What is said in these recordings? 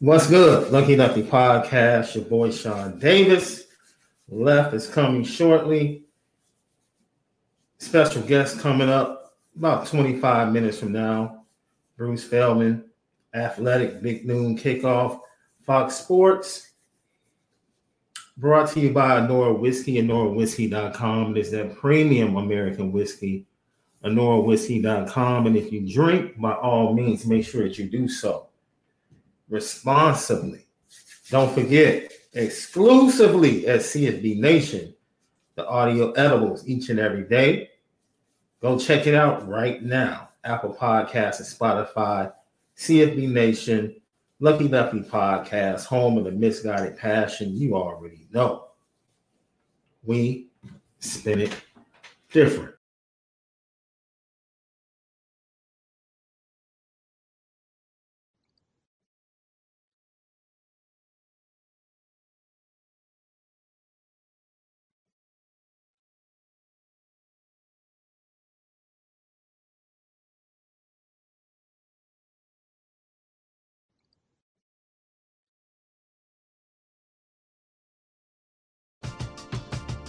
What's good? Lucky Lucky Podcast. Your boy Shaun Davis. Left is coming shortly. Special guest coming up about 25 minutes from now. Bruce Feldman, Athletic Big Noon Kickoff, Fox Sports. Brought to you by Anora Whiskey and NoraWhiskey.com. It is that premium American whiskey, AnoraWhiskey.com. And if you drink, by all means, make sure that you do so responsibly. Don't forget, exclusively at CFB Nation, the audio edibles each and every day. Go check it out right now. Apple Podcasts and Spotify, CFB Nation, Lucky Lucky Podcast, home of the misguided passion. You already know. We spin it different.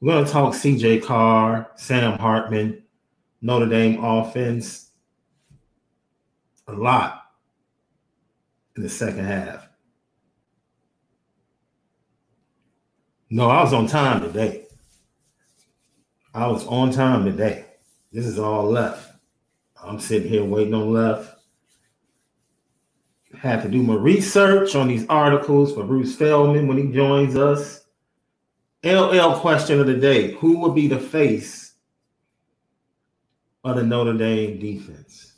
We're going to talk CJ Carr, Sam Hartman, Notre Dame offense a lot in the second half. No, I was on time today. I was on time today. This is all left. I'm sitting here waiting on left. Had to do my research on these articles for Bruce Feldman when he joins us. LL question of the day Who will be the face of the Notre Dame defense?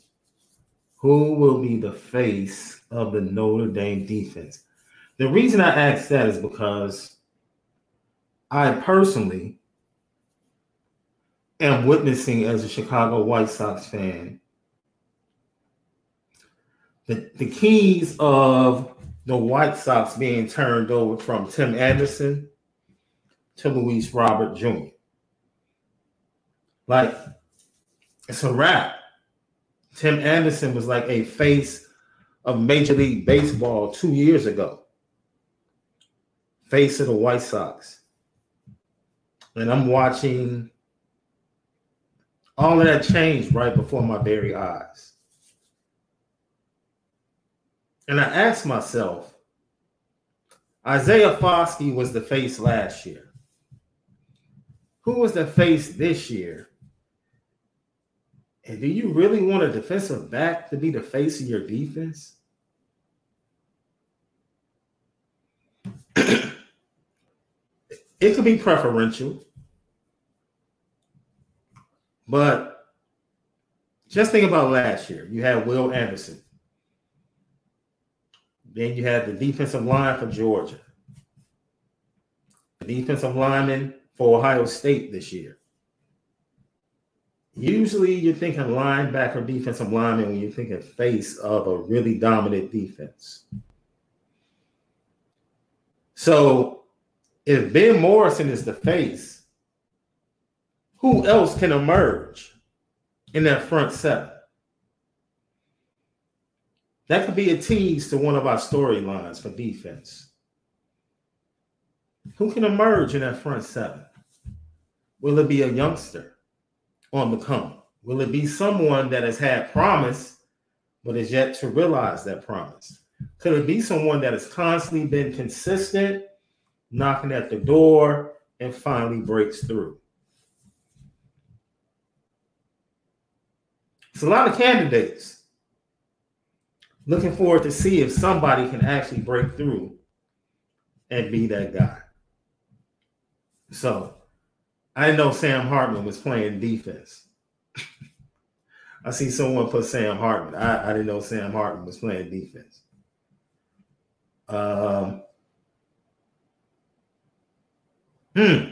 Who will be the face of the Notre Dame defense? The reason I ask that is because I personally am witnessing as a Chicago White Sox fan the, the keys of the White Sox being turned over from Tim Anderson to Luis Robert Jr. Like, it's a wrap. Tim Anderson was like a face of Major League Baseball two years ago. Face of the White Sox. And I'm watching all of that change right before my very eyes. And I asked myself, Isaiah Foskey was the face last year. Who was the face this year? And do you really want a defensive back to be the face of your defense? it could be preferential. But just think about last year. You had Will Anderson. Then you had the defensive line for Georgia. The defensive lineman for Ohio State this year. Usually you're thinking linebacker, defensive lineman when you're thinking face of a really dominant defense. So if Ben Morrison is the face, who else can emerge in that front seven? That could be a tease to one of our storylines for defense. Who can emerge in that front seven? Will it be a youngster on the come? Will it be someone that has had promise but is yet to realize that promise? Could it be someone that has constantly been consistent, knocking at the door, and finally breaks through? It's a lot of candidates. Looking forward to see if somebody can actually break through and be that guy. So I didn't know Sam Hartman was playing defense. I see someone put Sam Hartman. I, I didn't know Sam Hartman was playing defense. Um, hmm.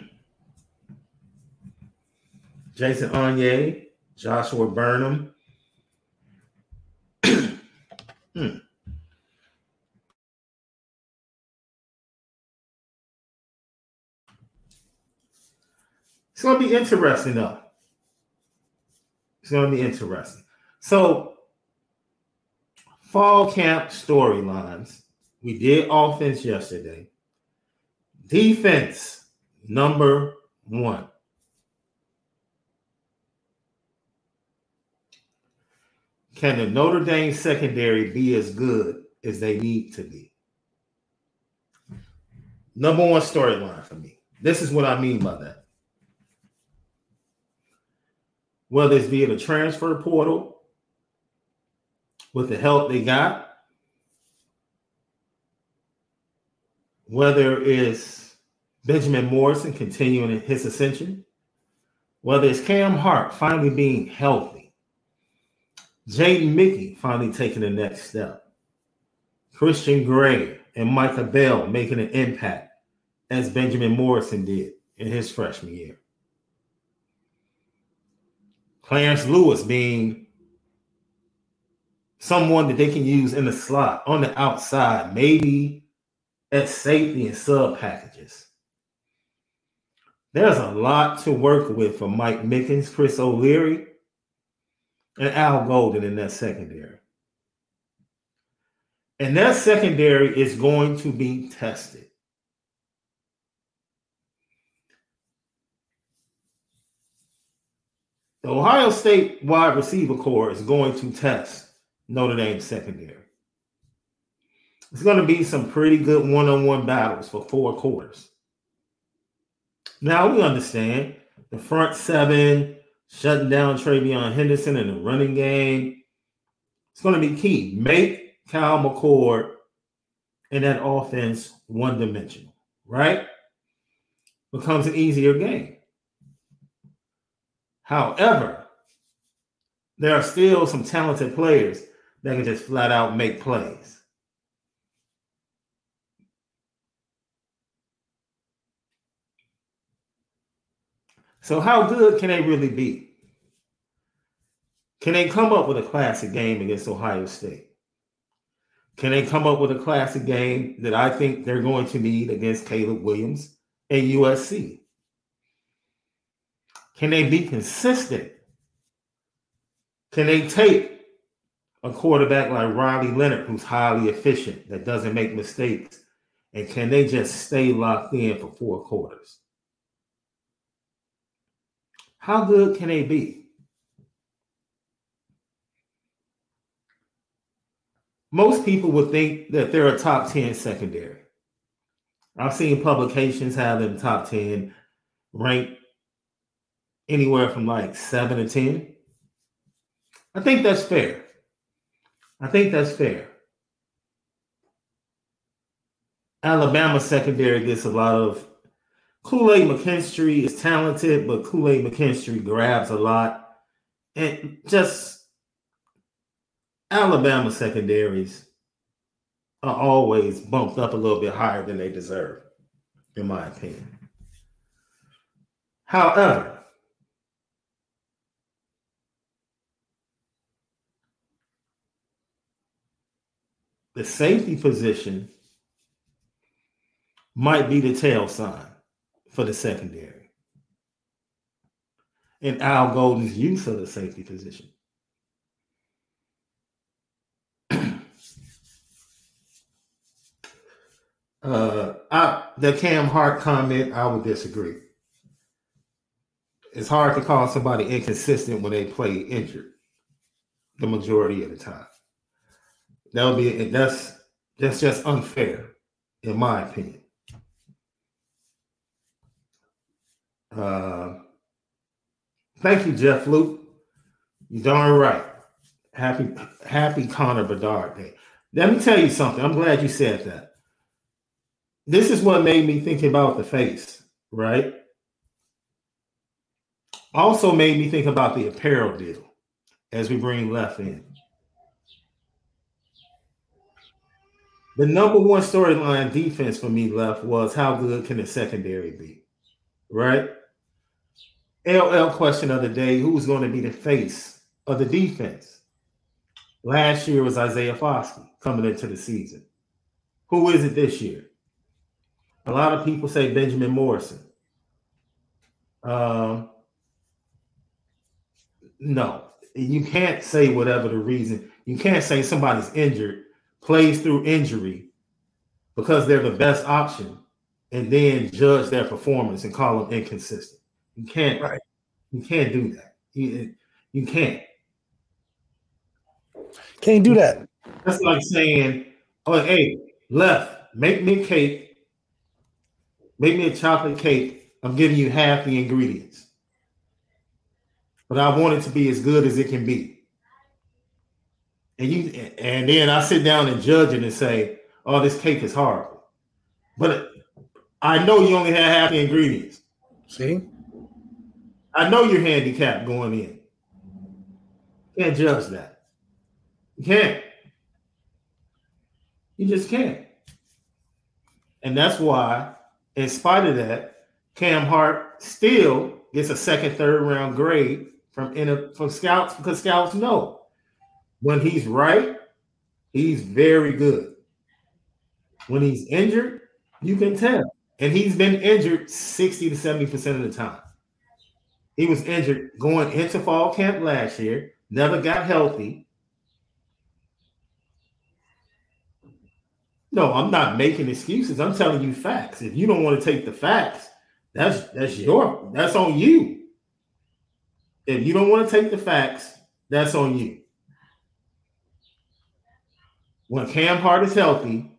Jason Onye, Joshua Burnham. hmm. It's going to be interesting, though. It's going to be interesting. So, fall camp storylines. We did offense yesterday. Defense, number one. Can the Notre Dame secondary be as good as they need to be? Number one storyline for me. This is what I mean by that. Whether it's via the transfer portal, with the help they got, whether it's Benjamin Morrison continuing his ascension, whether it's Cam Hart finally being healthy Jaden Mickey finally taking the next step. Christian Gray and Micah Bell making an impact as Benjamin Morrison did in his freshman year. Clarence Lewis being someone that they can use in the slot on the outside, maybe at safety and sub packages. There's a lot to work with for Mike Mickens, Chris O'Leary, and Al Golden in that secondary. And that secondary is going to be tested. The Ohio State wide receiver corps is going to test Notre Dame secondary. It's going to be some pretty good one on one battles for four quarters. Now we understand the front seven shutting down TreVeyon Henderson in the running game. It's going to be key. Make Kyle McCord and that offense one dimensional, right? Becomes an easier game. However, there are still some talented players that can just flat out make plays. So, how good can they really be? Can they come up with a classic game against Ohio State? Can they come up with a classic game that I think they're going to need against Caleb Williams and USC? Can they be consistent? Can they take a quarterback like Riley Leonard, who's highly efficient, that doesn't make mistakes? And can they just stay locked in for four quarters? How good can they be? Most people would think that they're a top 10 secondary. I've seen publications have them top 10 ranked anywhere from like 7 to 10. I think that's fair. I think that's fair. Alabama secondary gets a lot of Kool Aid McKinstry is talented, but Kool Aid McKinstry grabs a lot. And just Alabama secondaries are always bumped up a little bit higher than they deserve, in my opinion. However, the safety position might be the tail sign for the secondary. And Al Golden's use of the safety position. uh, I, the Cam Hart comment, I would disagree. It's hard to call somebody inconsistent when they play injured the majority of the time. That would be that's that's just unfair, in my opinion. Uh, thank you, Jeff Luke. You darn right. Happy, happy Connor Bedard Day. Let me tell you something. I'm glad you said that. This is what made me think about the face, right? Also made me think about the apparel deal as we bring left in. The number one storyline defense for me left was how good can the secondary be, right? LL question of the day who's going to be the face of the defense? Last year was Isaiah Foskey coming into the season. Who is it this year? A lot of people say Benjamin Morrison. Um, no, you can't say whatever the reason. You can't say somebody's injured, plays through injury because they're the best option, and then judge their performance and call them inconsistent. You can't. Right. You can't do that. You, you can't. Can't do that. That's like saying, "Oh, hey, left, make me a cake, make me a chocolate cake. I'm giving you half the ingredients, but I want it to be as good as it can be." And you, and then I sit down and judge it and say, "Oh, this cake is horrible," but I know you only have half the ingredients. See, I know you're handicapped going in. Can't judge that. You can't. You just can't. And that's why, in spite of that, Cam Hart still gets a second, third round grade from in from scouts because scouts know when he's right, he's very good. When he's injured, you can tell. And he's been injured 60 to 70% of the time. He was injured going into fall camp last year, never got healthy. No, I'm not making excuses. I'm telling you facts. If you don't want to take the facts, that's that's your that's on you. If you don't want to take the facts, that's on you. When Cam Hart is healthy,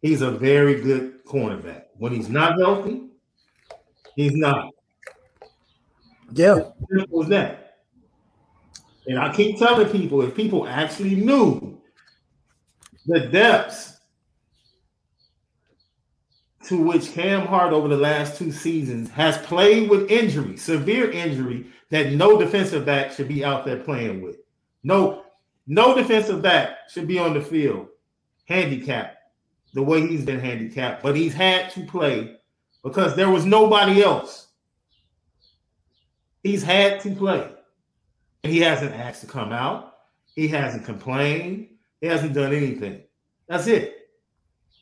he's a very good cornerback. When he's not healthy, he's not. Yeah. Simple as that. And I keep telling people if people actually knew the depths to which Cam Hart over the last two seasons has played with injury, severe injury that no defensive back should be out there playing with. No, no defensive back should be on the field handicapped the way he's been handicapped, but he's had to play because there was nobody else. He's had to play. And he hasn't asked to come out. He hasn't complained. He hasn't done anything. That's it.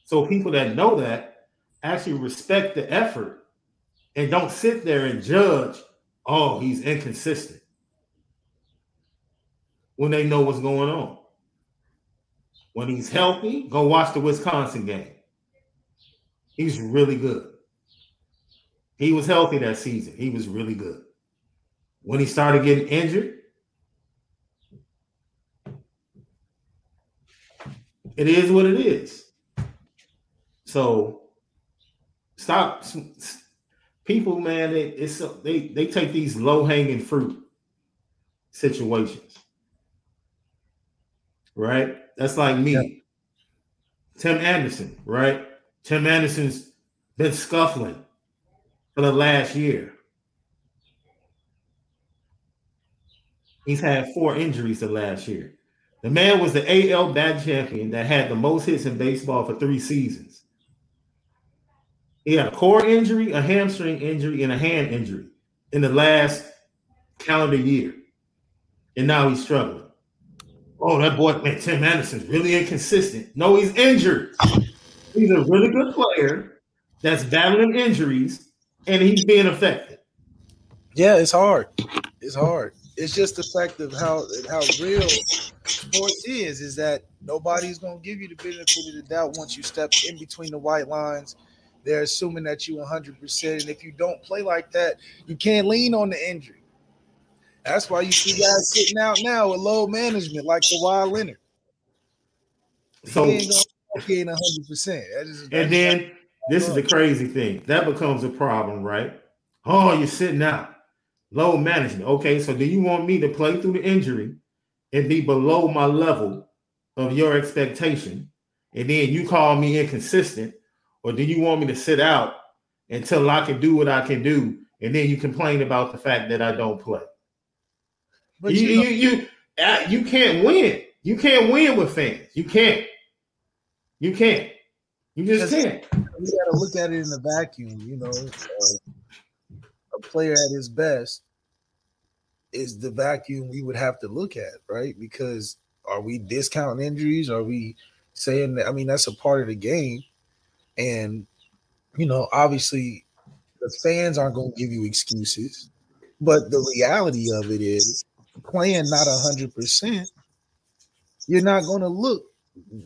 So people that know that actually respect the effort and don't sit there and judge, oh, he's inconsistent when they know what's going on. When he's healthy, go watch the Wisconsin game. He's really good. He was healthy that season. He was really good. When he started getting injured, it is what it is. So stop people, man. It's they they take these low hanging fruit situations, right? That's like me. Yep. Tim Anderson, right? Tim Anderson's been scuffling for the last year. He's had four injuries the last year. The man was the AL bat champion that had the most hits in baseball for three seasons. He had a core injury, a hamstring injury, and a hand injury in the last calendar year. And now he's struggling. Oh, that boy, man, Tim Anderson's really inconsistent. No, he's injured. He's a really good player that's battling injuries and he's being affected. Yeah, it's hard. It's hard. It's just the fact of how how real sports is, is that nobody's gonna give you the benefit of the doubt once you step in between the white lines. They're assuming that you 100%. And if you don't play like that, you can't lean on the injury. That's why you see guys sitting out now with low management, like Kawhi Leonard. So he ain't hundred percent. And then this is the crazy thing that becomes a problem, right? Oh, you're sitting out, low management. Okay, so do you want me to play through the injury and be below my level of your expectation, and then you call me inconsistent, or do you want me to sit out until I can do what I can do, and then you complain about the fact that I don't play? But you you you, you, uh, you can't win. You can't win with fans. You can't. You can't. You just can't. You got to look at it in the vacuum. You know, uh, a player at his best is the vacuum we would have to look at, right? Because are we discounting injuries? Are we saying that? I mean, that's a part of the game, and you know, obviously, the fans aren't going to give you excuses, but the reality of it is playing not a hundred percent, you're not going to look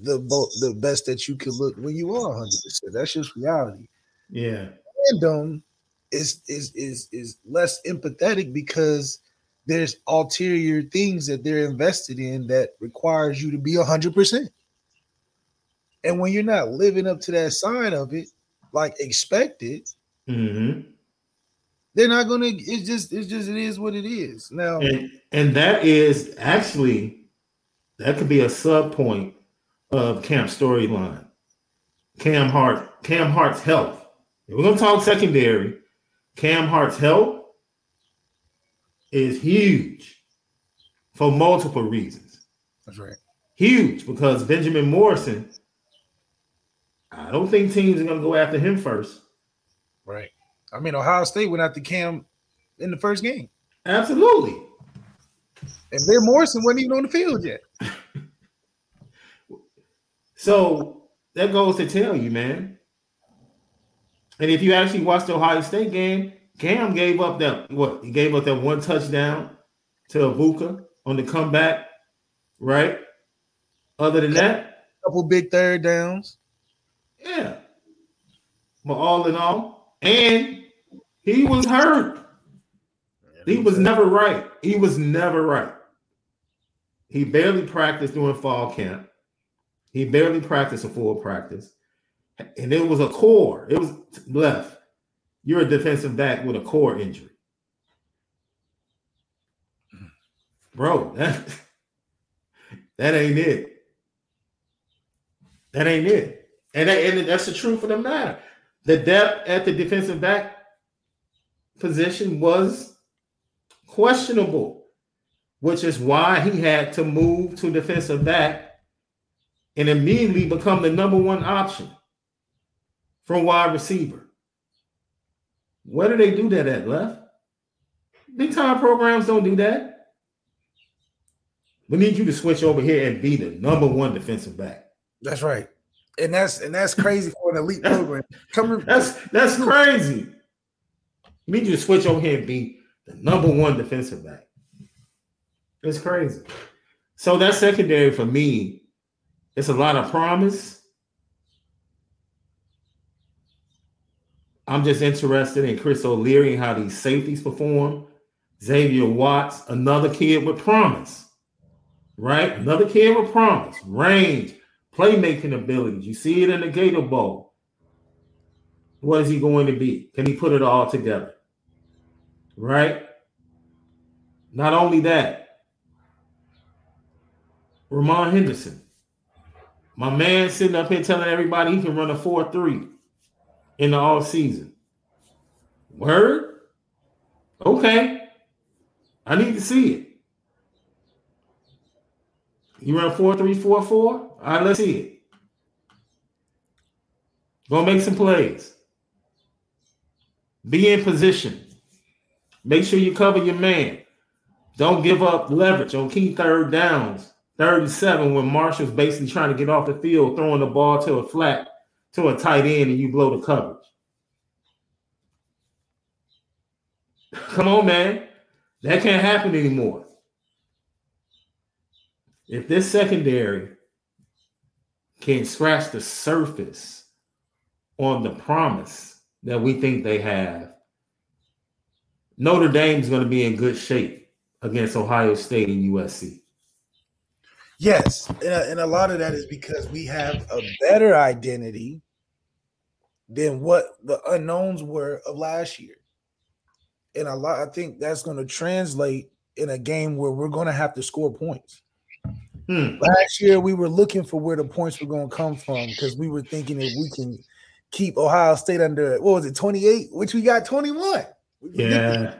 the the best that you could look when you are hundred percent. That's just reality. Yeah, fandom is is is is less empathetic because there's ulterior things that they're invested in that requires you to be hundred percent. And when you're not living up to that side of it, like expected, mm-hmm they're not gonna. It's just. It's just. It is what it is. Now, and, and that is actually that could be a sub point of Camp storyline. Cam Hart. Cam Hart's health. If we're gonna talk secondary. Cam Hart's health is huge for multiple reasons. That's right. Huge because Benjamin Morrison. I don't think teams are gonna go after him first. Right. I mean, Ohio State went after Cam in the first game. Absolutely. And Ben Morrison wasn't even on the field yet. so that goes to tell you, man. And if you actually watched the Ohio State game, Cam gave up that what he gave up that one touchdown to Egbuka on the comeback, right? Other than that, couple big third downs. Yeah. But all in all, and he was hurt. He was never right. He was never right. He barely practiced during fall camp. He barely practiced a full practice. And it was a core. It was left. You're a defensive back with a core injury. Bro, that, that ain't it. That ain't it. And, that, and that's the truth of the matter. The depth at the defensive back position was questionable, which is why he had to move to defensive back and immediately become the number one option from wide receiver. Where do they do that at left? Big time programs don't do that. We need you to switch over here and be the number one defensive back. That's right. And that's and that's crazy for an elite program. Coming that's that's crazy. We need you to switch over here and be the number one defensive back. It's crazy. So that secondary for me, it's a lot of promise. I'm just interested in Chris O'Leary and how these safeties perform. Xavier Watts, another kid with promise, right? Another kid with promise, range, playmaking abilities. You see it in the Gator Bowl. What is he going to be? Can he put it all together? Right? Not only that, Ramon Henderson, my man sitting up here telling everybody he can run a 4 3 in the off season. Word? Okay. I need to see it. You run 4 3 4 4? All right, let's see it. Go make some plays. Be in position. Make sure you cover your man. Don't give up leverage on key third downs. Third and seven when Marshall's basically trying to get off the field, throwing the ball to a flat to a tight end and you blow the coverage. Come on, man. That can't happen anymore. If this secondary can scratch the surface on the promise that we think they have, Notre Dame's going to be in good shape against Ohio State and USC. Yes, and a, and a lot of that is because we have a better identity than what the unknowns were of last year. And a lot, I think that's going to translate in a game where we're going to have to score points. Hmm. Last year, we were looking for where the points were going to come from because we were thinking if we can keep Ohio State under what was it, 28, which we got 21. We yeah.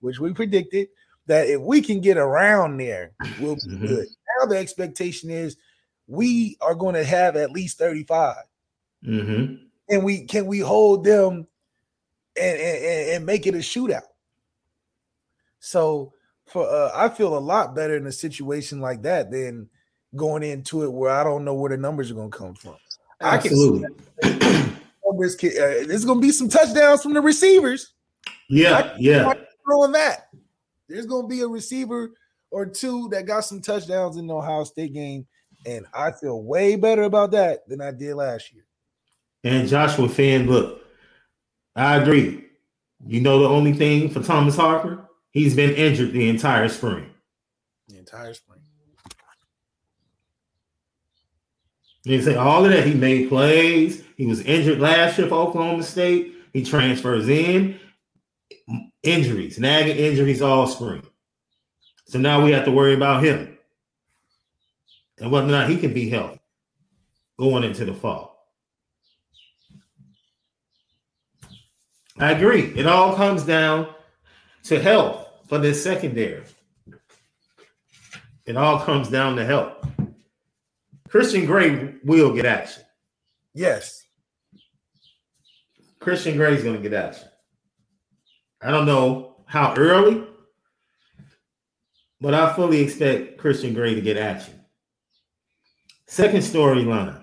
Which we predicted that if we can get around there, we'll be mm-hmm. good. Now the expectation is we are going to have at least 35. Mm-hmm. And we can we hold them and, and, and make it a shootout. So for uh, I feel a lot better in a situation like that than going into it where I don't know where the numbers are going to come from. Absolutely. numbers can, uh, there's going to be some touchdowns from the receivers. Yeah, yeah. Throwing that, there's going to be a receiver or two that got some touchdowns in the Ohio State game, and I feel way better about that than I did last year. And Joshua fan, look, I agree. You know the only thing for Thomas Harper, he's been injured the entire spring. The entire spring. You say all of that. He made plays. He was injured last year for Oklahoma State. He transfers in injuries, nagging injuries all spring. So now we have to worry about him and whether or not he can be healthy going into the fall. I agree. It all comes down to health for this secondary. It all comes down to health. Christian Gray will get action. Yes. Christian Gray is going to get action. I don't know how early, but I fully expect Christian Gray to get action. Second storyline.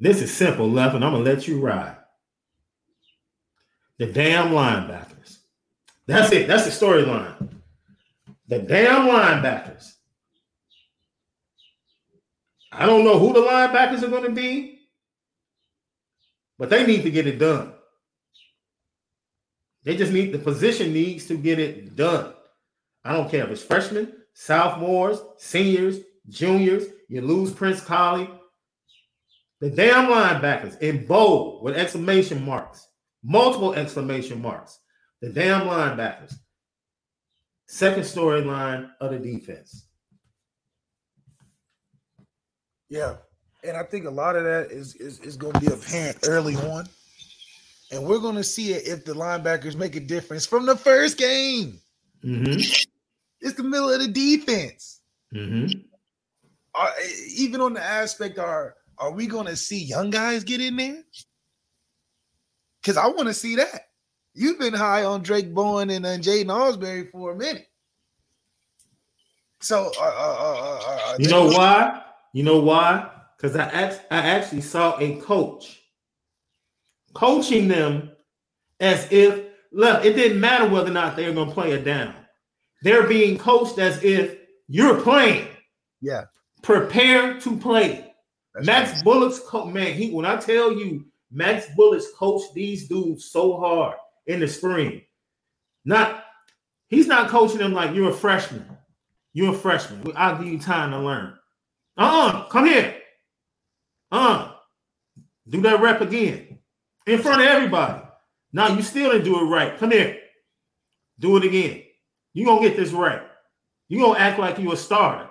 This is simple, left, and I'm gonna let you ride. The damn linebackers. That's it. That's the storyline. The damn linebackers. I don't know who the linebackers are going to be, but they need to get it done. They just need the position needs to get it done. I don't care if it's freshmen, sophomores, seniors, juniors. You lose Prince Kollie. The damn linebackers in bold with exclamation marks, multiple exclamation marks. The damn linebackers. Second storyline of the defense. Yeah. And I think a lot of that is is, is going to be apparent early on. And we're going to see it if the linebackers make a difference from the first game. Mm-hmm. It's the middle of the defense. Mm-hmm. Are, even on the aspect, are are we going to see young guys get in there? Because I want to see that. You've been high on Drayk Bowen and uh, Jaiden Ausberry for a minute. So, uh, uh, uh, you know why? You know why? Because I act- I actually saw a coach coaching them as if look, it didn't matter whether or not they were going to play it down. They're being coached as if you're playing. Yeah. Prepare to play. That's Max right. Bullough's co- man. He when I tell you, Max Bullough's coached these dudes so hard in the spring. Not he's not coaching them like you're a freshman. You're a freshman. I'll give you time to learn. Uh-uh, come here. Uh, do that rep again in front of everybody. Now you still didn't do it right. Come here. Do it again. You're gonna get this right. You're gonna act like you a starter.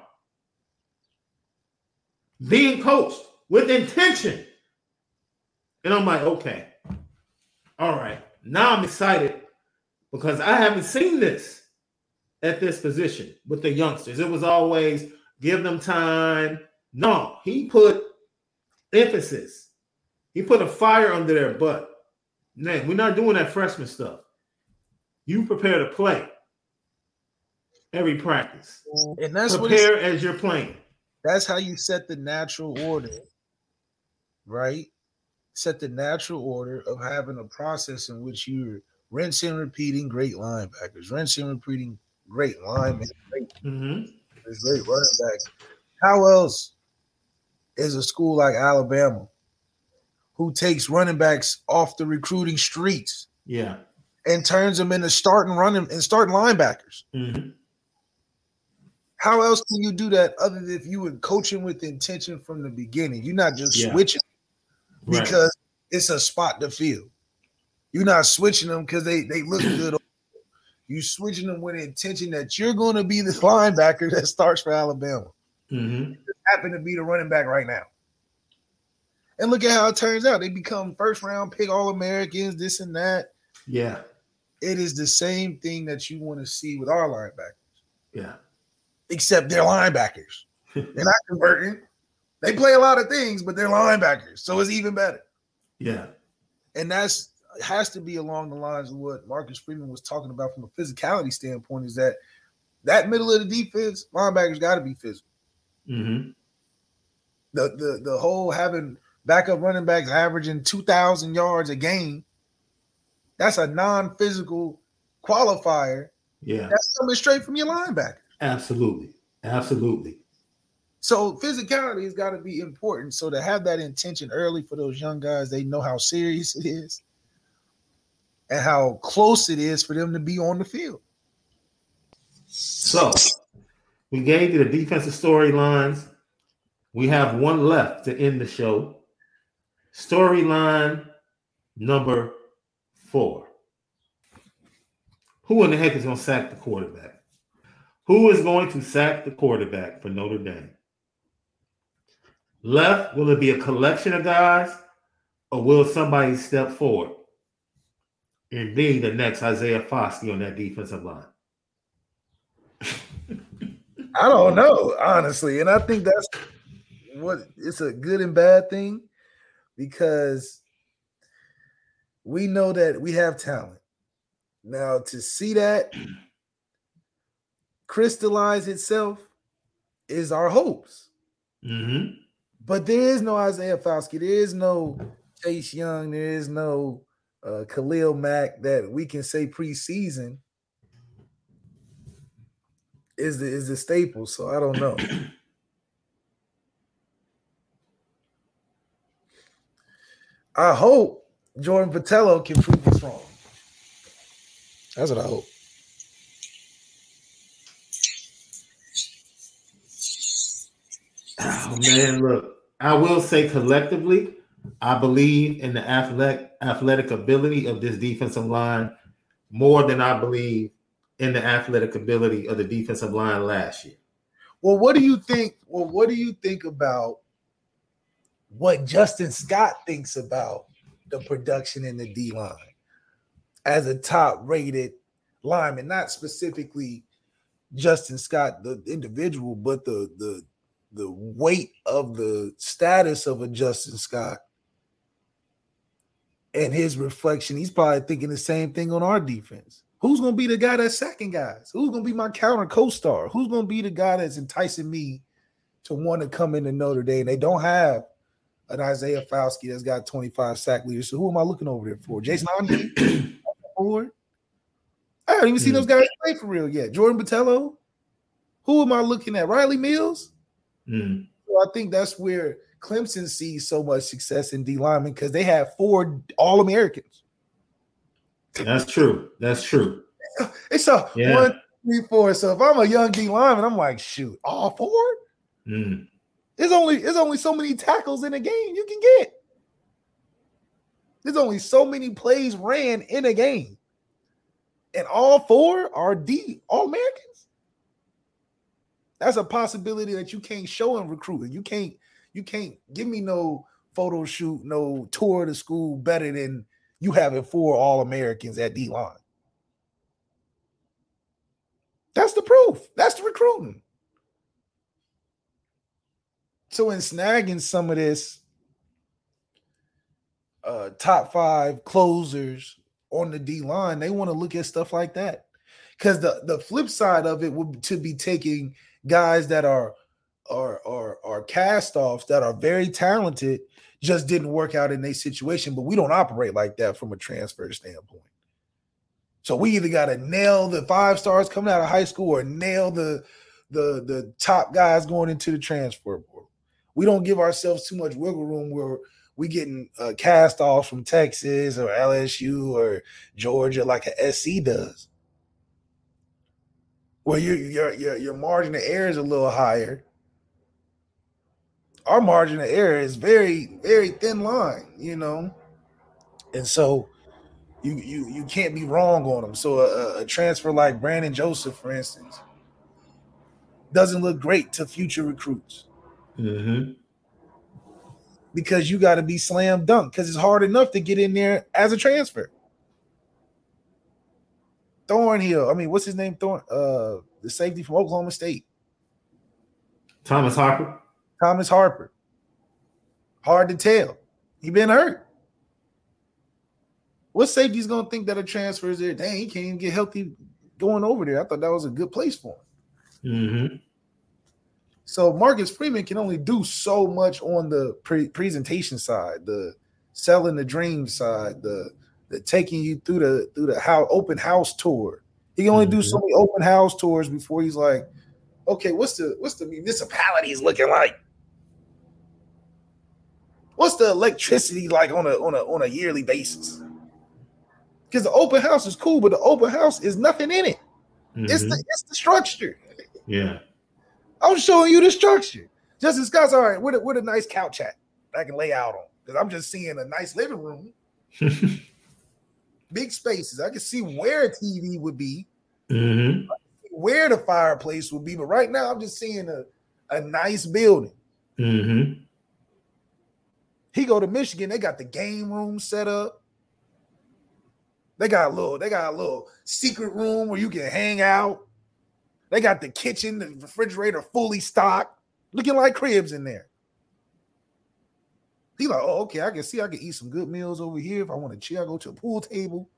Being coached with intention. And I'm like, okay. All right. Now I'm excited because I haven't seen this at this position with the youngsters. It was always give them time. No, he put emphasis. He put a fire under their butt. Man, we're not doing that freshman stuff. You prepare to play every practice. and that's what Prepare as you're playing. that's how you set the natural order, right? Set the natural order of having a process in which you're rinsing repeating great linebackers, rinsing repeating great linemen, great, Mhm. great running backs. How else is a school like Alabama who takes running backs off the recruiting streets Yeah. and turns them into starting running and starting linebackers? Mhm. How else can you do that other than if you were coaching with intention from the beginning? You're not just Yeah. switching Right. because it's a spot to fill. You're not switching them because they, they look good. You switching them with intention that you're going to be the linebacker that starts for Alabama. Mhm. Happen to be the running back right now. And look at how it turns out. They become first round pick All Americans, this and that. Yeah. It is the same thing that you want to see with our linebackers, Yeah. except they're linebackers. They're not converting. They play a lot of things, but they're linebackers. So it's even better. Yeah. and that's has to be along the lines of what Marcus Freeman was talking about from a physicality standpoint. Is that that middle of the defense linebackers got to be physical. Mhm. The the the whole having backup running backs averaging two thousand yards a game. That's a non-physical qualifier. Yeah. That's coming straight from your linebacker. Absolutely. Absolutely. So physicality has got to be important. So to have that intention early for those young guys, they know how serious it is and how close it is for them to be on the field. So we gave you the defensive storylines. We have one left to end the show. Storyline number four. Who in the heck is going to sack the quarterback? Who is going to sack the quarterback for Notre Dame? Left, will it be a collection of guys or will somebody step forward and be the next Isaiah Foskey on that defensive line? I don't know, honestly. And I think that's what it's a good and bad thing because we know that we have talent. Now, to see that crystallize itself is our hopes. Mm-hmm. But there is no Isaiah Foskey. There is no Chase Young. There is no uh, Khalil Mack that we can say preseason is the is the staple. So I don't know. I hope Jordan Botelho can prove us wrong. That's what I hope. Oh man, look, I will say collectively, I believe in the athletic athletic ability of this defensive line more than I believe in the athletic ability of the defensive line last year. Well, what do you think? Well, what do you think about what Justin Scott thinks about the production in the D line as a top rated lineman, not specifically Justin Scott, the individual, but the the the weight of the status of a Justin Scott and his reflection. He's probably thinking the same thing on our defense. Who's gonna be the guy that's sacking guys? Who's gonna be my counter co-star? Who's gonna be the guy that's enticing me to want to come into Notre Dame? They don't have an Isaiah Foskey that's got 25 sack leaders. So who am I looking over there for? Jason Forward. I haven't even seen those guys play for real yet. Jordan Botelho. Who am I looking at? Riley Mills. Mm. So I think that's where Clemson sees so much success in D lineman because they have four All Americans. That's true. That's true. It's a Yeah. one, three, four. So if I'm a young D lineman, I'm like, shoot, all four? Mm. There's only there's only so many tackles in a game you can get. There's only so many plays ran in a game. And all four are D all Americans. That's a possibility that you can't show in recruiting. You can't you can't give me no photo shoot, no tour of the school better than you having four all Americans at D line. That's the proof. That's the recruiting. So in snagging some of this uh top five closers on the D line, they want to look at stuff like that. Because the the flip side of it would to be taking guys that are are are are cast offs that are very talented, just didn't work out in their situation. But we don't operate like that from a transfer standpoint. So we either got to nail the five stars coming out of high school or nail the the the top guys going into the transfer portal. We don't give ourselves too much wiggle room where we getting uh, cast off from Texas or LSU or Georgia like a SC does. Well, your your your your margin of error is a little higher. Our margin of error is very very thin line, you know, and so you you you can't be wrong on them. So a, a transfer like Brandon Joseph, for instance, doesn't look great to future recruits hmm because you got to be slam dunk because it's hard enough to get in there as a transfer. Thornhill, I mean, what's his name? Thorn, uh, the safety from Oklahoma State, Thomas Harper. Thomas Harper. Hard to tell. He been hurt. What safety's gonna think that a transfer is there? Dang, he can't even get healthy going over there. I thought that was a good place for him. hmm So Marcus Freeman can only do so much on the pre- presentation side, the selling the dream side, the the taking you through the through the how open house tour. He can only do so many open house tours before he's like, okay, what's the what's the municipalities looking like? What's the electricity like on a on a on a yearly basis? Because the open house is cool, but the open house is nothing in it. It's Mhm. the it's the structure. yeah. I'm showing you the structure. Justin Scott's all right. What a, what a nice couch at I can lay out on because I'm just seeing a nice living room, big spaces. I can see where a TV would be, hmm where the fireplace would be, but right now I'm just seeing a, a nice building. hmm He go to Michigan, they got the game room set up. They got a little, they got a little secret room where you can hang out. They got the kitchen, the refrigerator fully stocked, looking like cribs in there. He like, oh, okay, I can see I can eat some good meals over here. If I want to chill, I go to a pool table.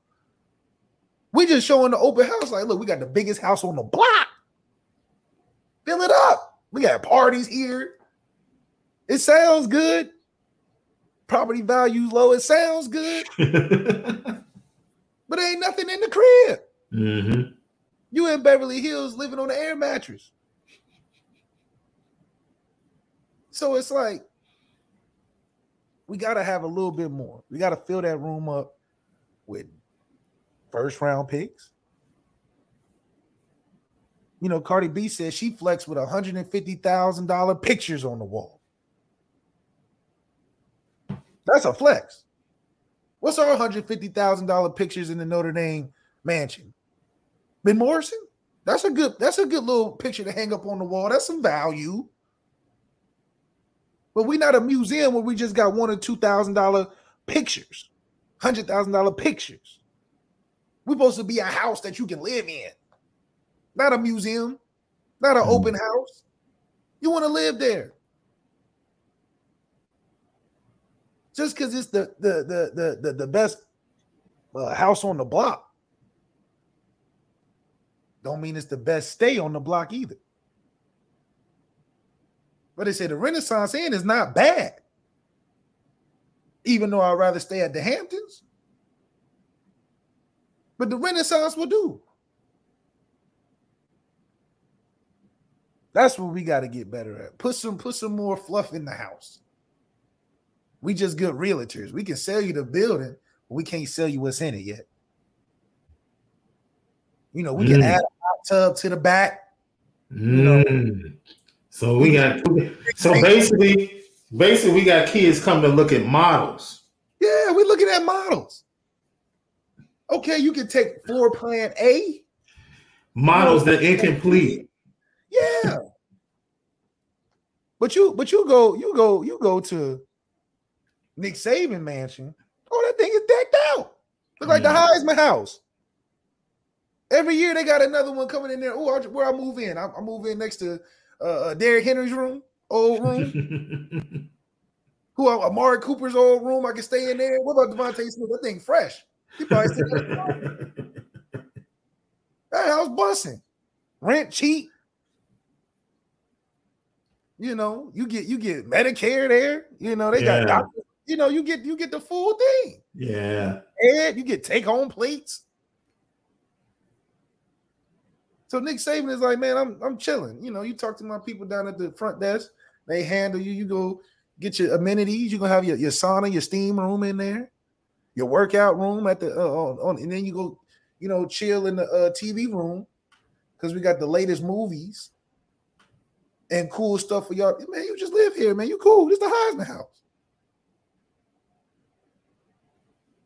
We just showing the open house, like, look, we got the biggest house on the block. Fill it up. We got parties here. It sounds good. Property value low. It sounds good, but ain't nothing in the crib. hmm You in Beverly Hills living on an air mattress. So it's like we got to have a little bit more. We got to fill that room up with first round picks, You know, Cardi B says she flexed with $150,000 pictures on the wall. That's a flex. What's our $150,000 pictures in the Notre Dame mansion? Ben Morrison? That's a good that's a good little picture to hang up on the wall. That's some value. But we're not a museum where we just got one or two thousand dollar pictures, hundred thousand dollar pictures. We're supposed to be a house that you can live in, not a museum, not an mm. open house. You want to live there. Just because it's the the the the the, the best uh, house on the block don't mean it's the best stay on the block either. But they say the Renaissance Inn is not bad. Even though I'd rather stay at the Hamptons. But the Renaissance will do. That's what we got to get better at. Put some put some more fluff in the house. We just good realtors. We can sell you the building, but we can't sell you what's in it yet. You know, we mm. can add tub to the back. Mm. Mm. So we got so basically, basically we got kids coming to look at models. Yeah, we're looking at models. Okay, you can take floor plan A. Models that incomplete. Yeah. But you but you go you go you go to Nick Saban mansion. Oh, that thing is decked out. Look like the Heisman house. Every year they got another one coming in there. Oh, where I move in? I, I move in next to uh, uh Derrick Henry's room, old room. Who uh, Amari Cooper's old room? I can stay in there. What about DeVonta Smith? That thing fresh. He probably said, "Hey, I was busting. Rent cheap. You know, you get you get Medicare there. You know, they yeah. got doctors. You know, you get you get the full thing. Yeah. And you get take home plates. So Nick Saban is like, man, I'm I'm chilling. You know, you talk to my people down at the front desk, they handle you. You go get your amenities. You're gonna have your, your sauna, your steam room in there, your workout room at the uh, on, on, and then you go, you know, chill in the uh, TV room because we got the latest movies and cool stuff for y'all. Man, you just live here, man. You cool. This the Heisman house.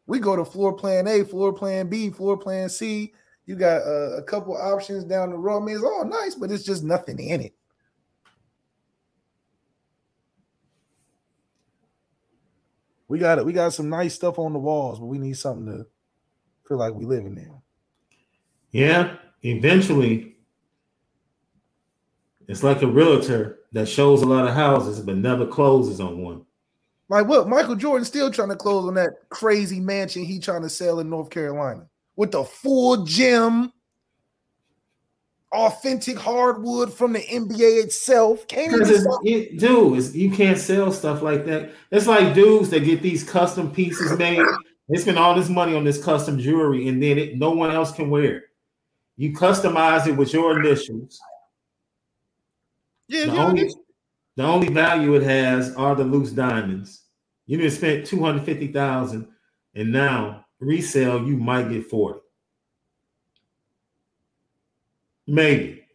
We go to floor plan A, floor plan B, floor plan C you got uh, a couple options down the road. I mean, it's all nice, but it's just nothing in it. We got it. We got some nice stuff on the walls, but we need something to feel like we live in there. Yeah, eventually, it's like a realtor that shows a lot of houses but never closes on one. Like what? Michael Jordan still trying to close on that crazy mansion he trying to sell in North Carolina with the full gym, authentic hardwood from the NBA itself. Can't it, dude, you can't sell stuff like that. It's like dudes that get these custom pieces made. They spend all this money on this custom jewelry, and then it, no one else can wear it. You customize it with your initials. Yeah, the, only, the only value it has are the loose diamonds. You just spent two hundred fifty thousand, and now resale, you might get 40. Maybe.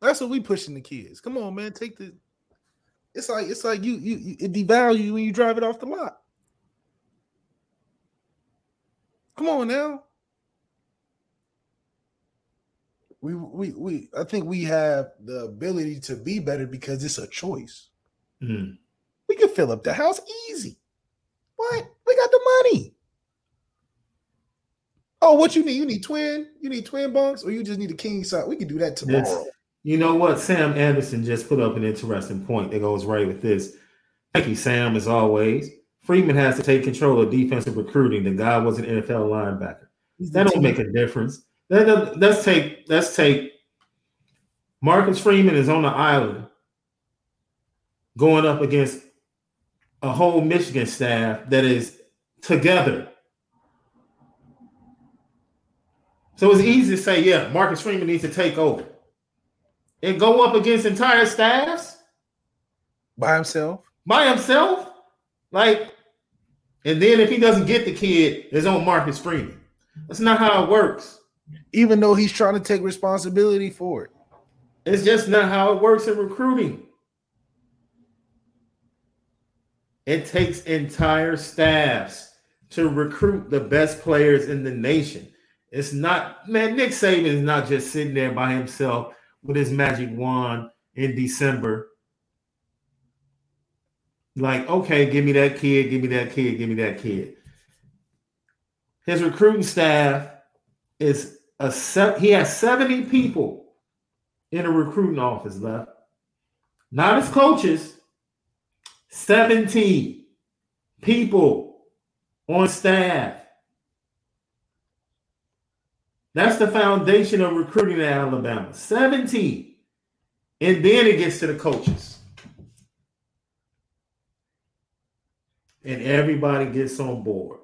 That's what we pushing the kids. Come on, man. Take the it's like it's like you you, you it devalue you when you drive it off the lot. Come on now. We we we I think we have the ability to be better because it's a choice. Mm. We can fill up the house easy. What? We got the money. Oh, what you need? You need twin? You need twin bunks, or you just need a king size? We can do that tomorrow. It's, you know what? Sam Anderson just put up an interesting point that goes right with this. Thank you, Sam, as always. Freeman has to take control of defensive recruiting. The guy was an NFL linebacker. That don't make a difference. let's take let's take Marcus Freeman is on the island going up against a whole Michigan staff that is together So it's easy to say, yeah, Marcus Freeman needs to take over and go up against entire staffs by himself. By himself, like, and then if he doesn't get the kid, it's on Marcus Freeman. That's not how it works. even though he's trying to take responsibility for it. It's just not how it works in recruiting. It takes entire staffs to recruit the best players in the nation. It's not, man, Nick Saban is not just sitting there by himself with his magic wand in December. Like, okay, give me that kid, give me that kid, give me that kid. His recruiting staff is a set, he has 70 people in a recruiting office left. Not his coaches, 17 people on staff. That's the foundation of recruiting in Alabama. 17. And then it gets to the coaches. And everybody gets on board.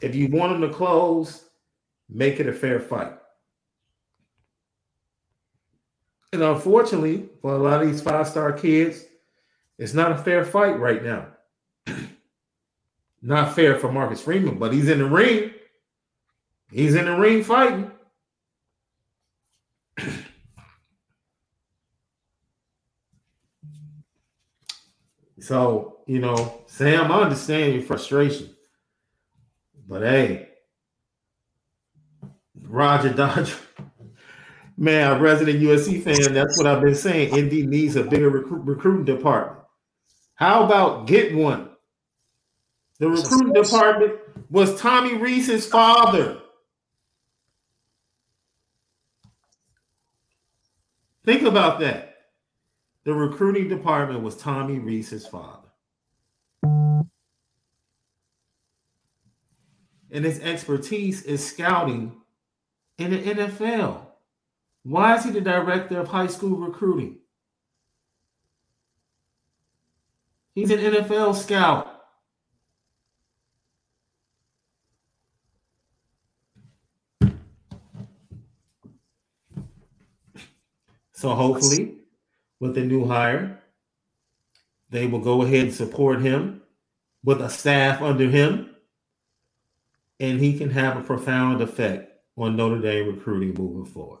If you want them to close, make it a fair fight. And unfortunately, for a lot of these five star kids, it's not a fair fight right now. Not fair for Marcus Freeman, but he's in the ring. He's in the ring fighting. so, you know, Sam, I understand your frustration. But hey, Roger Dodger, man, a resident USC fan, that's what I've been saying. ND needs a bigger recruit, recruiting department. How about get one? The recruiting department was Tommy Rees's father. Think about that. The recruiting department was Tommy Rees's father. and his expertise is scouting in the NFL. Why is he the director of high school recruiting? He's an NFL scout. So hopefully, with the new hire, they will go ahead and support him with a staff under him and he can have a profound effect on Notre Dame recruiting moving forward.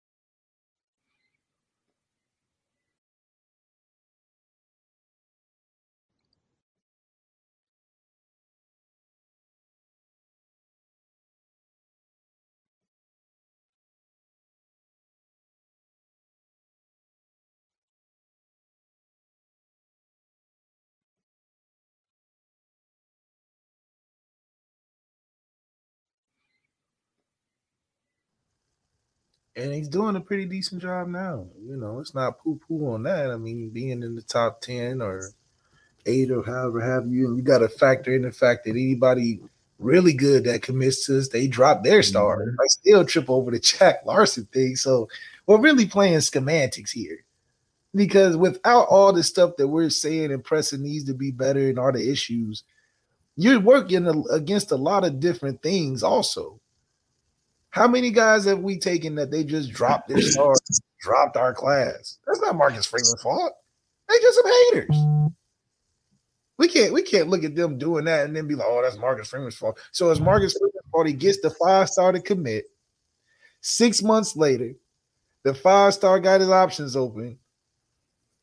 And he's doing a pretty decent job now. You know, it's not poo poo on that. I mean, being in the top 10 or eight or however have you, and you got to factor in the fact that anybody really good that commits to us, they drop their star. Mm-hmm. I still trip over the Jack Larson thing. So we're really playing schematics here. Because without all the stuff that we're saying and pressing needs to be better and all the issues, you're working against a lot of different things also. How many guys have we taken that they just dropped their stars, dropped our class? That's not Marcus Freeman's fault. They just some haters. We can't we can't look at them doing that and then be like, oh, that's Marcus Freeman's fault. So it's Marcus Freeman's fault. He gets the five star to commit. Six months later, the five star got his options open.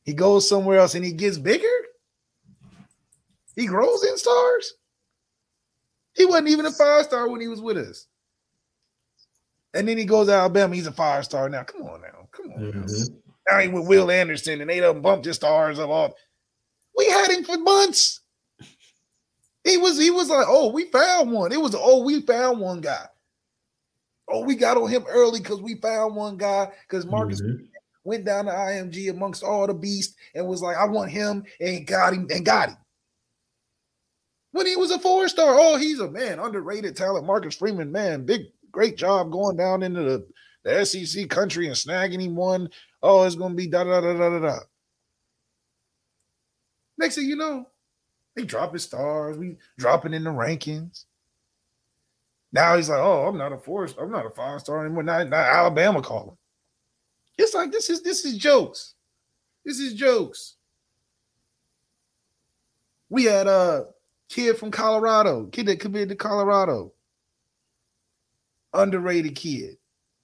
He goes somewhere else and he gets bigger. He grows in stars. He wasn't even a five star when he was with us. And then he goes to Alabama. He's a five star now. Come on now. Come on mm-hmm. now. Now he with Will Anderson and they done bumped his stars up off. We had him for months. He was he was like, oh, we found one. It was oh, we found one guy. Oh, we got on him early because we found one guy because Marcus mm-hmm. went down to IMG amongst all the beasts and was like, I want him and got him and got him. When he was a four star, oh, he's a man, underrated talent. Marcus Freeman, man, big, great job going down into the, the SEC country and snagging him one. Oh, it's gonna be da da da da da da. Next thing you know, they dropping stars. We dropping in the rankings. Now he's like, oh, I'm not a four, I'm not a five star anymore. Not, not Alabama calling. It's like this is this is jokes. This is jokes. We had a kid from Colorado, kid that committed to Colorado. Underrated kid.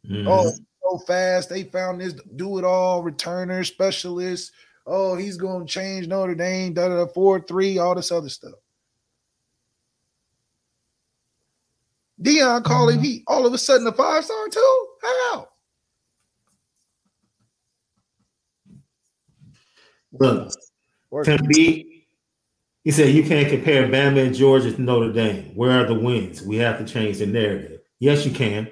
Mm-hmm. Oh, so fast. They found this do it all returner specialist. Oh, he's going to change Notre Dame, da da da, four three, all this other stuff. Deion calling mm-hmm. he all of a sudden a five star too? How? Look, to be, he said you can't compare Bama and Georgia to Notre Dame. Where are the wins? We have to change the narrative. Yes, you can.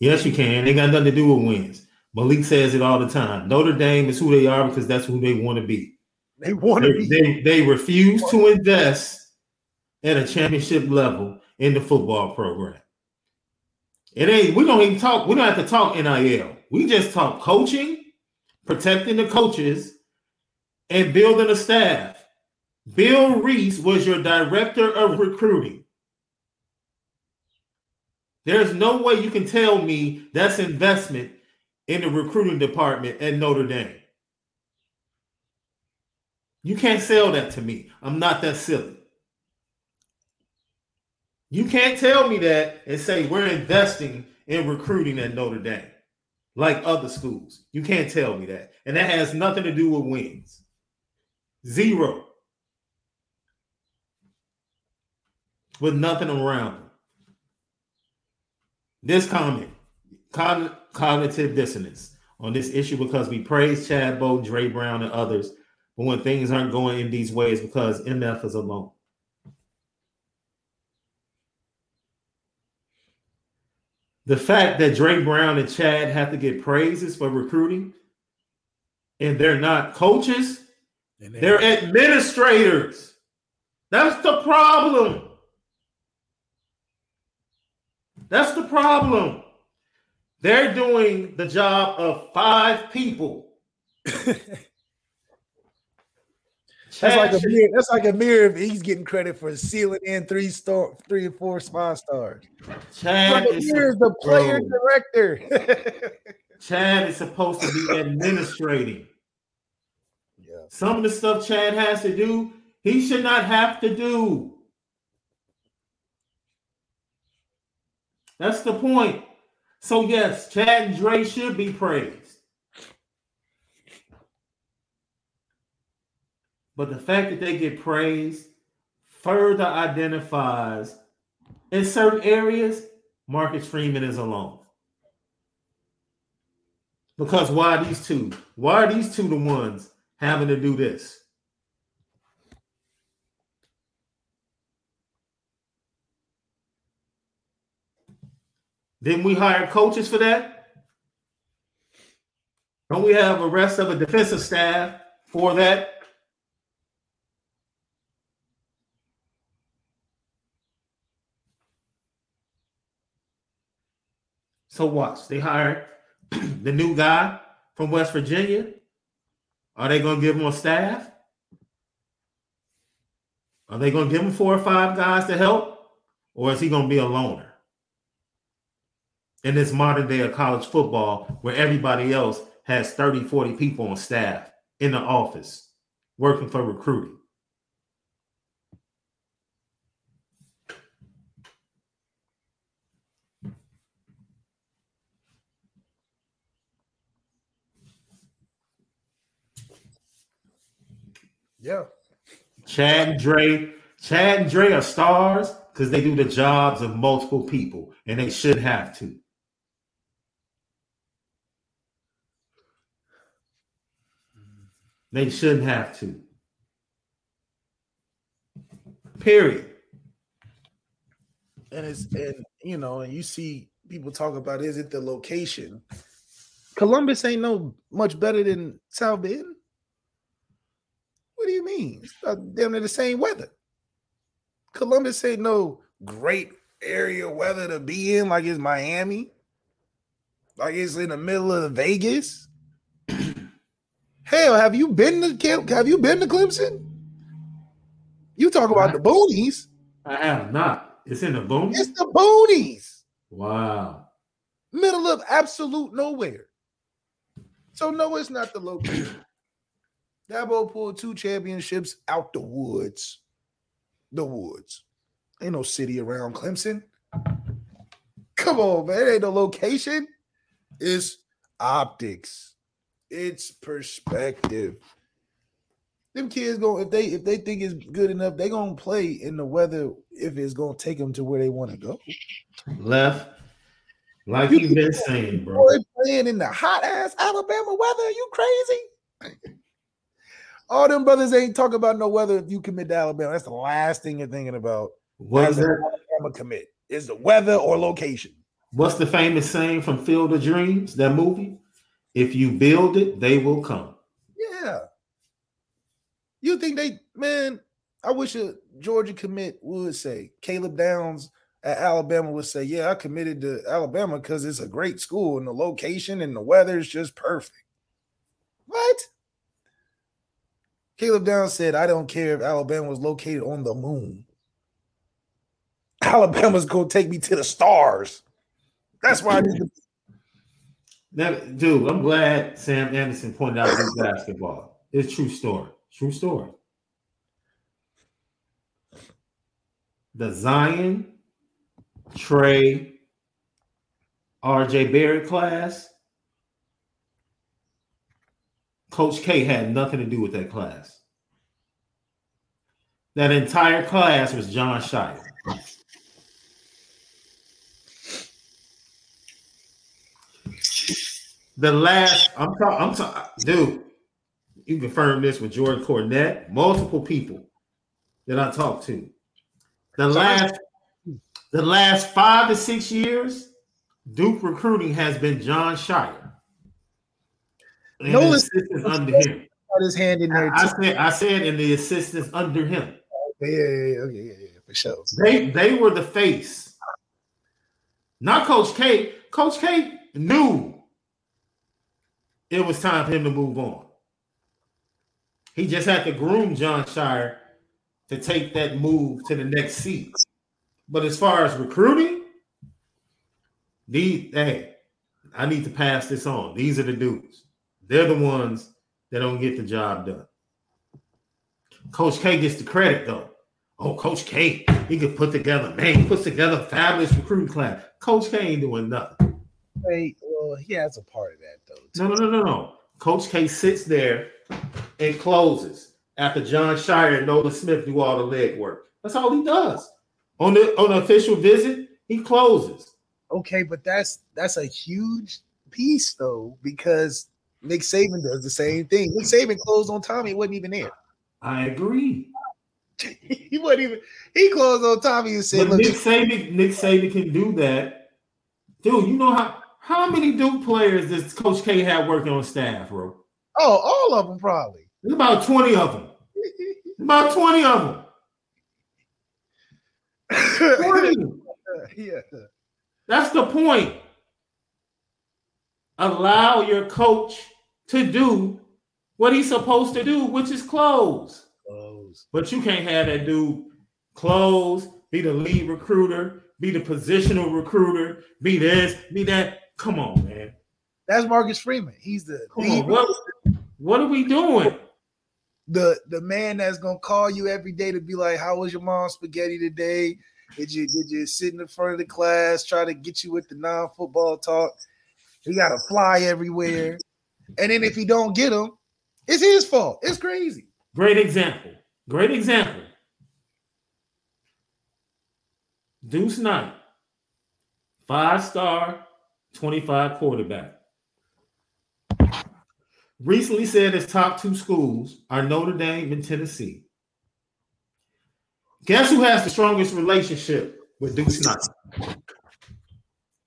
Yes, you can. They got nothing to do with wins. Malik says it all the time. Notre Dame is who they are because that's who they want to be. They want to be. They, they refuse to invest at a championship level in the football program. It ain't, we don't even talk, we don't have to talk NIL. We just talk coaching, protecting the coaches, and building a staff. Bill Rees was your director of recruiting. There's no way you can tell me that's investment in the recruiting department at Notre Dame. You can't sell that to me. I'm not that silly. You can't tell me that and say we're investing in recruiting at Notre Dame like other schools. You can't tell me that. And that has nothing to do with wins. Zero. With nothing around. This comment, con- cognitive dissonance on this issue because we praise Chad Bowden, Dre Brown, and others, but when things aren't going in these ways because MF is alone. The fact that Dre Brown and Chad have to get praises for recruiting and they're not coaches, they're administrators. That's the problem. That's the problem. They're doing the job of five people. That's like a mirror. That's like a mirror if he's getting credit for sealing in three star, three or four five stars. Chad is the player director. Chad is supposed to be administrating. Yeah. Some of the stuff Chad has to do, he should not have to do. That's the point. So yes, Chad and Dre should be praised. But the fact that they get praised further identifies in certain areas, Marcus Freeman is alone. Because why these two? Why are these two the ones having to do this? Didn't we hire coaches for that? Don't we have a rest of a defensive staff for that? So watch. They hired the new guy from West Virginia. Are they going to give him a staff? Are they going to give him four or five guys to help, or is he going to be a loner? In this modern day of college football, where everybody else has 30, 40 people on staff in the office working for recruiting. Yeah. Chad and Dre, Chad and Dre are stars because they do the jobs of multiple people, and they should have to. They shouldn't have to. Period. And it's and you know, and you see people talk about is it the location? Columbus ain't no much better than South Bend. What do you mean? Damn near the same weather. Columbus ain't no great area weather to be in, like it's Miami, like it's in the middle of Vegas. Hell, have you been to Camp? Have you been to Clemson? You talk about the boonies. I have not. It's in the boonies. It's the boonies, Wow. middle of absolute nowhere. So no, it's not the location. Dabo pulled two championships out the woods. The woods. Ain't no city around Clemson. Come on, man. It ain't no location. It's optics. It's perspective. Them kids go if they if they think it's good enough, they gonna play in the weather if it's gonna take them to where they want to go. Left. Like you've been saying, bro. Boy, playing in the hot ass Alabama weather. you crazy? All them brothers ain't talking about no weather if you commit to Alabama. That's the last thing you're thinking about. What is that? Alabama commit is the weather or location. What's the famous saying from Field of Dreams, that movie? If you build it, they will come. Yeah. You think they man? I wish a Georgia commit would say Caleb Downs at Alabama would say, "Yeah, I committed to Alabama because it's a great school and the location and the weather is just perfect." What? Caleb Downs said, "I don't care if Alabama was located on the moon. Alabama's gonna take me to the stars. That's why I need to That, dude, I'm glad Sam Anderson pointed out this basketball. It's true story. True story. The Zion, Tre, RJ Barrett class, Coach K had nothing to do with that class. That entire class was Jon Scheyer. The last, I'm talking, I'm talking, dude. You confirmed this with Jordan Cornette, multiple people that I talked to. The last, the last five to six years, Duke recruiting has been Jon Scheyer. And No, assistants under him. put his hand in there. I Too. said, I said, in the assistants under him. Yeah, yeah, yeah, yeah, yeah, yeah, for sure. They they were the face. Not Coach K. Coach K knew it was time for him to move on. He just had to groom Jon Scheyer to take that move to the next seat. But as far as recruiting, these hey, I need to pass this on. These are the dudes. They're the ones that don't get the job done. Coach K gets the credit though. Oh, Coach K, he could put together, man, he puts together a fabulous recruiting class. Coach K ain't doing nothing. Hey, well, he has a part of that. No, no, no, no, no. Coach K sits there and closes after Jon Scheyer and Nolan Smith do all the leg work. That's all he does. On the on the official visit, he closes. Okay, but that's that's a huge piece though, because Nick Saban does the same thing. Nick Saban closed on Tommy, he wasn't even there. I agree. he wasn't even he closed on Tommy and said, But Look, Nick Saban, Nick Saban can do that. Dude, you know how how many Duke players does Coach K have working on staff, bro? oh, all of them probably. There's about 20 of them. About 20 of them. 20. yeah. That's the point. Allow your coach to do what he's supposed to do, which is close. Close. But you can't have that dude close, be the lead recruiter, be the positional recruiter, be this, be that. Come on, man. That's Marcus Freeman. He's the Come on. What, what are we doing? the the man that's gonna call you every day to be like, "How was your mom's spaghetti today? Did you did you sit in the front of the class try to get you with the non football talk? He got to fly everywhere, and then if he don't get him, it's his fault. It's crazy. Great example. Great example. Deuce Knight, five star, 25 quarterback. Recently said his top two schools are Notre Dame and Tennessee. Guess who has the strongest relationship with Deuce Knight?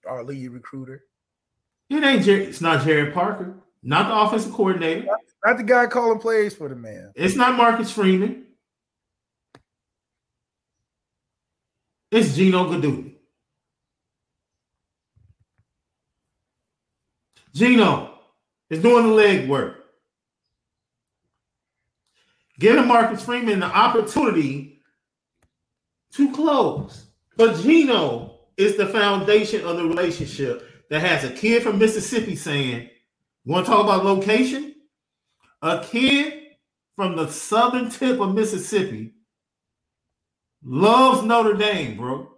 Our lead recruiter, It ain't Jer- it's not Jared Parker, not the offensive coordinator. not the guy calling plays for the man. It's not Marcus Freeman. It's Gino Guidugli. Gino is doing the leg work. Giving Marcus Freeman the opportunity to close. But Gino is the foundation of the relationship that has a kid from Mississippi saying, Want to talk about location? A kid from the southern tip of Mississippi loves Notre Dame, bro.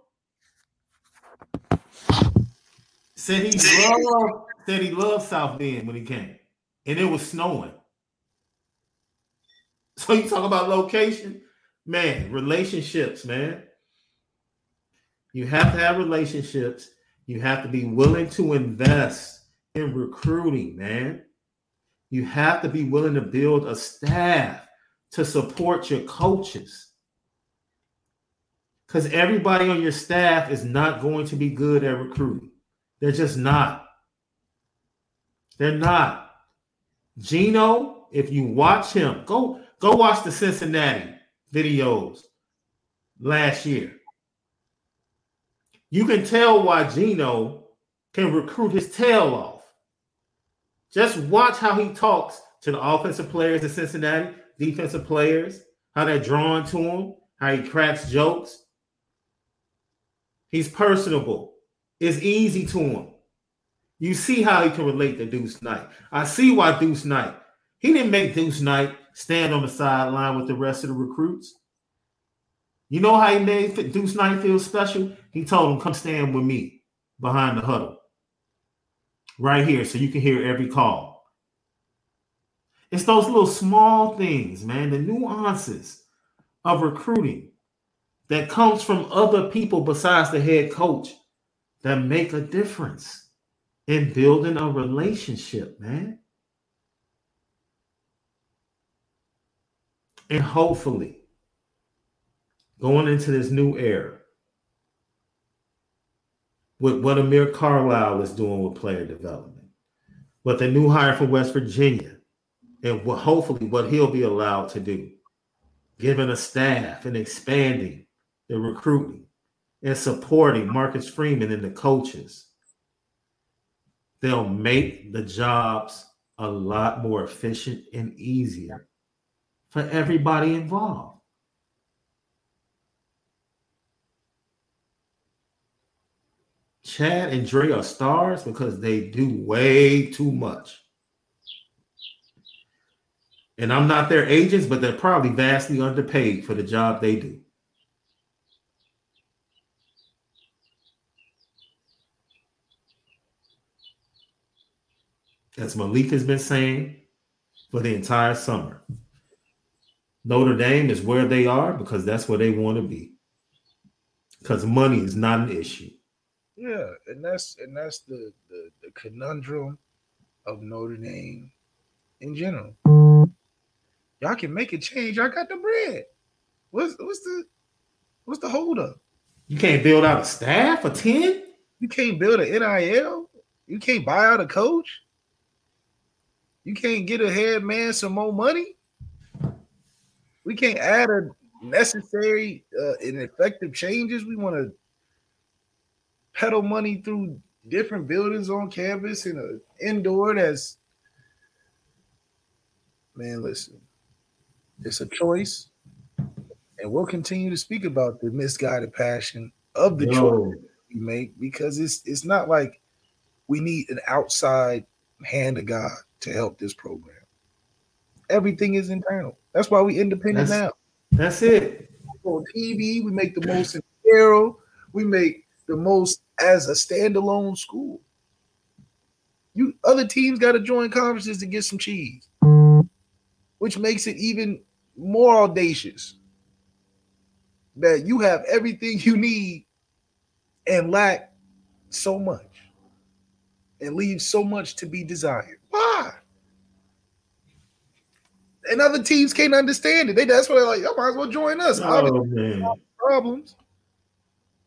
Said he loved, he loved South Bend when he came, and it was snowing. So you talk about location, man, relationships, man. You have to have relationships. You have to be willing to invest in recruiting, man. You have to be willing to build a staff to support your coaches. Because everybody on your staff is not going to be good at recruiting. They're just not. They're not. Gino, if you watch him, go go watch the Cincinnati videos last year. You can tell why Gino can recruit his tail off. Just watch how he talks to the offensive players in Cincinnati, defensive players, how they're drawn to him, how he cracks jokes. He's personable. It's easy to him. You see how he can relate to Deuce Knight. I see why Deuce Knight. He didn't make Deuce Knight stand on the sideline with the rest of the recruits. You know how he made Deuce Knight feel special? He told him, come stand with me behind the huddle. Right here, so you can hear every call. It's those little small things, man, the nuances of recruiting that comes from other people besides the head coach that make a difference in building a relationship, man. And hopefully, going into this new era, with what Amir Carlisle is doing with player development, what the new hire from West Virginia, and what hopefully what he'll be allowed to do, giving a staff and expanding the recruiting and supporting Marcus Freeman and the coaches, they'll make the jobs a lot more efficient and easier for everybody involved. Chad and Dre are stars because they do way too much. And I'm not their agents, but they're probably vastly underpaid for the job they do. As Malik has been saying for the entire summer, Notre Dame is where they are because that's where they want to be. Because money is not an issue. Yeah, and that's and that's the, the the conundrum of Notre Dame in general. Y'all can make a change. I got the bread. What's what's the what's the holdup? You can't build out a staff of 10? You can't build an NIL. You can't buy out a coach. You can't get a head man some more money. We can't add a necessary uh, and effective changes. We want to pedal money through different buildings on campus and an indoor that's man, listen, it's a choice. And we'll continue to speak about the misguided passion of the Yo. choice we make because it's it's not like we need an outside hand of God to help this program. Everything is internal. That's why we independent That's- now. That's it. On TV, we make the most in Arrow. We make the most as a standalone school. You other teams got to join conferences to get some cheese, which makes it even more audacious that you have everything you need and lack so much and leave so much to be desired. Why? And other teams can't understand it. They that's why they're like, y'all might as well join us. Oh problems.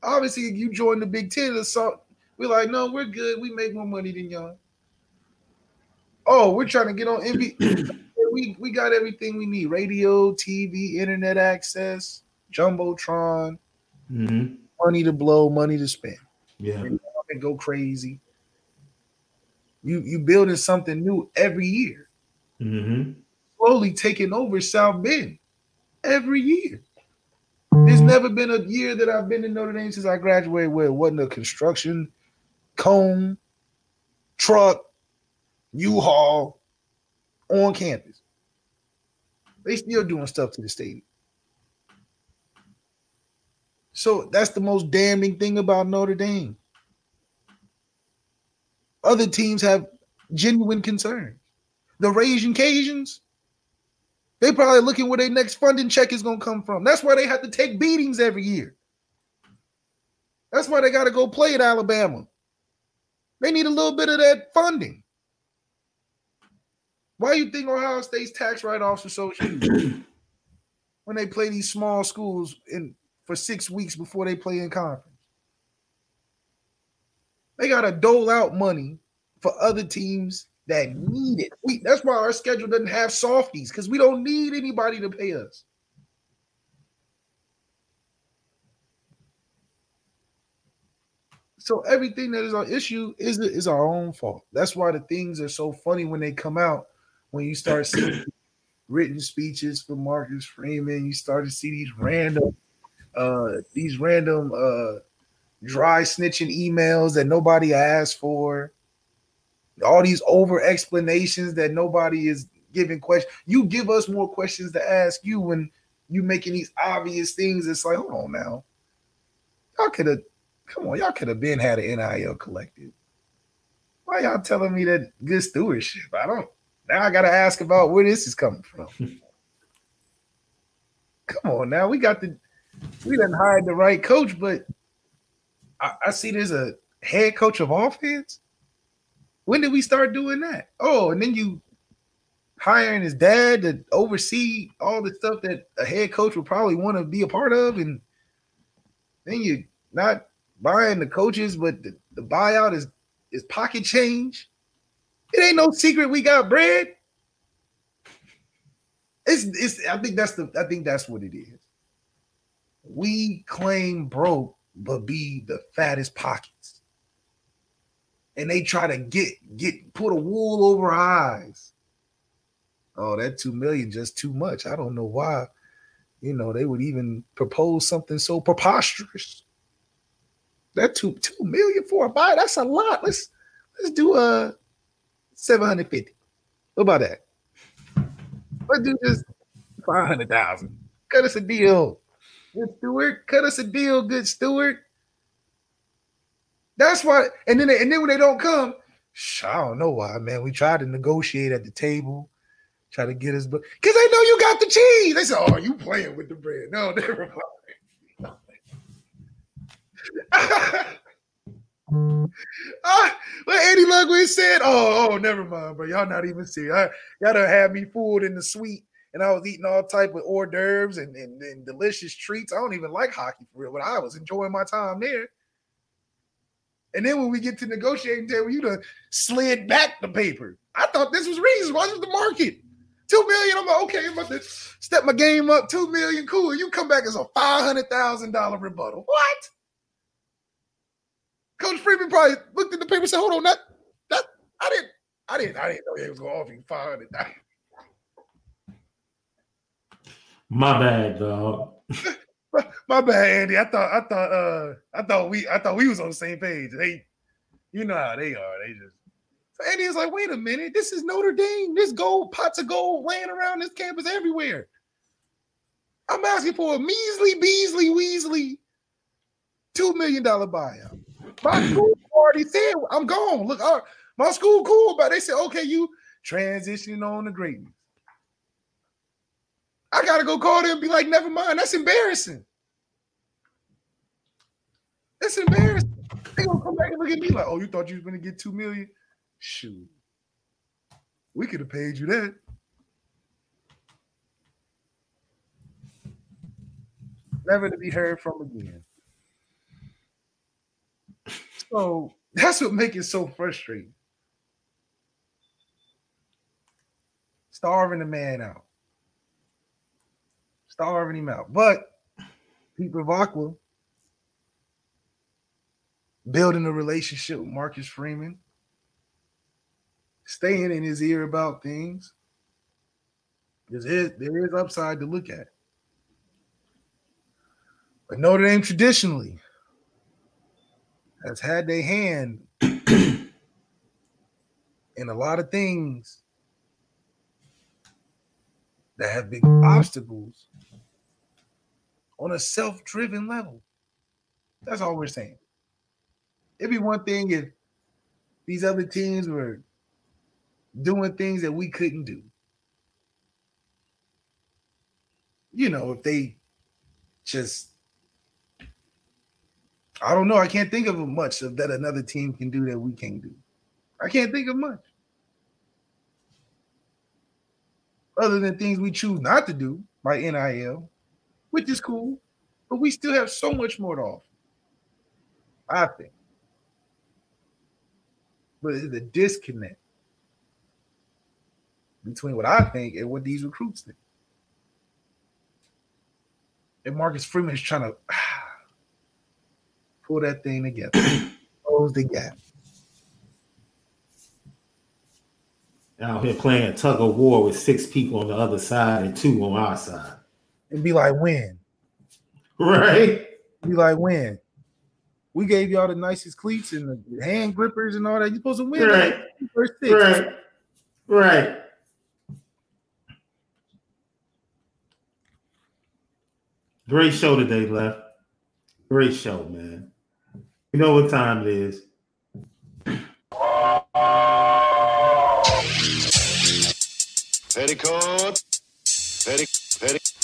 Obviously, if you join the Big Ten, it's so we're like, no, we're good. We make more money than y'all. Oh, we're trying to get on NBA. we we got everything we need: radio, TV, internet access, jumbotron, hmm money to blow, money to spend, Yeah. and go crazy. You you building something new every year, hmm slowly taking over South Bend every year. There's never been a year that I've been in Notre Dame since I graduated where it wasn't a construction cone, truck, U-Haul on campus. They still doing stuff to the stadium. So that's the most damning thing about Notre Dame. Other teams have genuine concerns. The Raging Cajuns, they probably looking where their next funding check is gonna come from. That's why they have to take beatings every year. That's why they got to go play at Alabama. They need a little bit of that funding. Why do you think Ohio State's tax write-offs are so huge when they play these small schools in for six weeks before they play in conference? They got to dole out money for other teams that need it. We, that's why our schedule doesn't have softies because we don't need anybody to pay us. So everything that is our issue is is our own fault. That's why the things are so funny when they come out. When you start seeing written speeches from Marcus Freeman, you start to see these random, uh, these random uh, dry snitching emails that nobody asked for all these over explanations that nobody is giving questions. You give us more questions to ask you when you making these obvious things. It's like, hold on now. Y'all could have, come on, y'all could have been had an NIL collected. Why y'all telling me that good stewardship? I don't. Now I gotta ask about where this is coming from. come on now, we got the, we didn't hire the right coach, but I, I see there's a head coach of offense. When did we start doing that? Oh, and then you hiring his dad to oversee all the stuff that a head coach would probably want to be a part of, and then you not buying the coaches, but the, the buyout is is pocket change. It ain't no secret we got bread. It's it's I think that's the I think that's what it is. We claim broke, but be the fattest pockets and they try to get get put a wool over our eyes. Oh, that two million just too much. I don't know why. You know, they would even propose something so preposterous. That two two million for a buy, that's a lot. Let's let's do uh, a 750. What about that? Let's do just 500,000. Cut us a deal. Good steward, cut us a deal, good steward. That's why, and then and then when they don't come, I don't know why, man. We tried to negotiate at the table, try to get us, but because they know you got the cheese. They said, "Oh, you playing with the bread?" No, never mind. Ah, what Andy Ludwig said, "Oh, oh, never mind, bro. Y'all not even serious. I, y'all done had me fooled in the suite, and I was eating all type of hors d'oeuvres and, and, and delicious treats. I don't even like hockey for real, but I was enjoying my time there." And then when we get to negotiating table, you done slid back the paper. I thought this was reasonable. This was the market. Two million. I'm like, okay, I'm about to step my game up. Two million, cool. You come back as a five hundred thousand dollar rebuttal. What? Coach Freeman probably looked at the paper and said, "Hold on, that that I didn't, I didn't, I didn't know they was going to offer you five hundred thousand. My bad, dog. My bad, Andy. I thought I thought uh I thought we I thought we was on the same page. They you know how they are. They just so Andy is like, wait a minute, this is Notre Dame. This gold pots of gold laying around this campus everywhere. I'm asking for a measly, Beasley, Weasley, two million dollar buyout. My school already said I'm gone. Look, our, my school cool, but they said, okay, you transitioning on to greatness. I gotta go call them and be like, never mind. That's embarrassing. That's embarrassing. They gonna come back and look at me like, oh, you thought you was gonna get two million? Shoot. We could have paid you that. Never to be heard from again. So that's what makes it so frustrating. Starving the man out. Starving him out. But of Aqua building a relationship with Marcus Freeman, staying in his ear about things. There is, there is upside to look at. But Notre Dame traditionally has had their hand in a lot of things that have been obstacles on a self-driven level. That's all we're saying. It'd be one thing if these other teams were doing things that we couldn't do. You know, if they just I don't know. I can't think of much of that another team can do that we can't do. I can't think of much. Other than things we choose not to do by NIL, which is cool, but we still have so much more to offer. I think. But it's a disconnect between what I think and what these recruits think. And Marcus Freeman is trying to pull that thing together, close the gap. Out here playing tug of war with six people on the other side and two on our side. And be like, when? Right? Be like, when? We gave y'all the nicest cleats and the hand grippers and all that. You're supposed to win. Right. First six. Right. Right. Great show today, Left. Great show, man. You know what time it is. Petticoat. Petti, petti,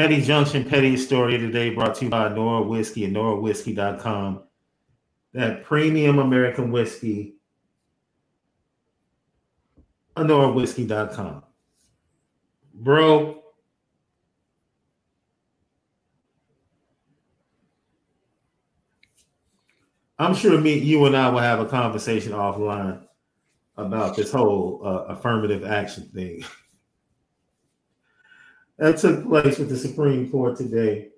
Petty Junction, Petty Story today brought to you by Nora Whiskey and NoraWhiskey.com. That premium American whiskey. NoraWhiskey.com. Bro. I'm sure me, you and I will have a conversation offline about this whole uh, affirmative action thing. that took place with the Supreme Court today.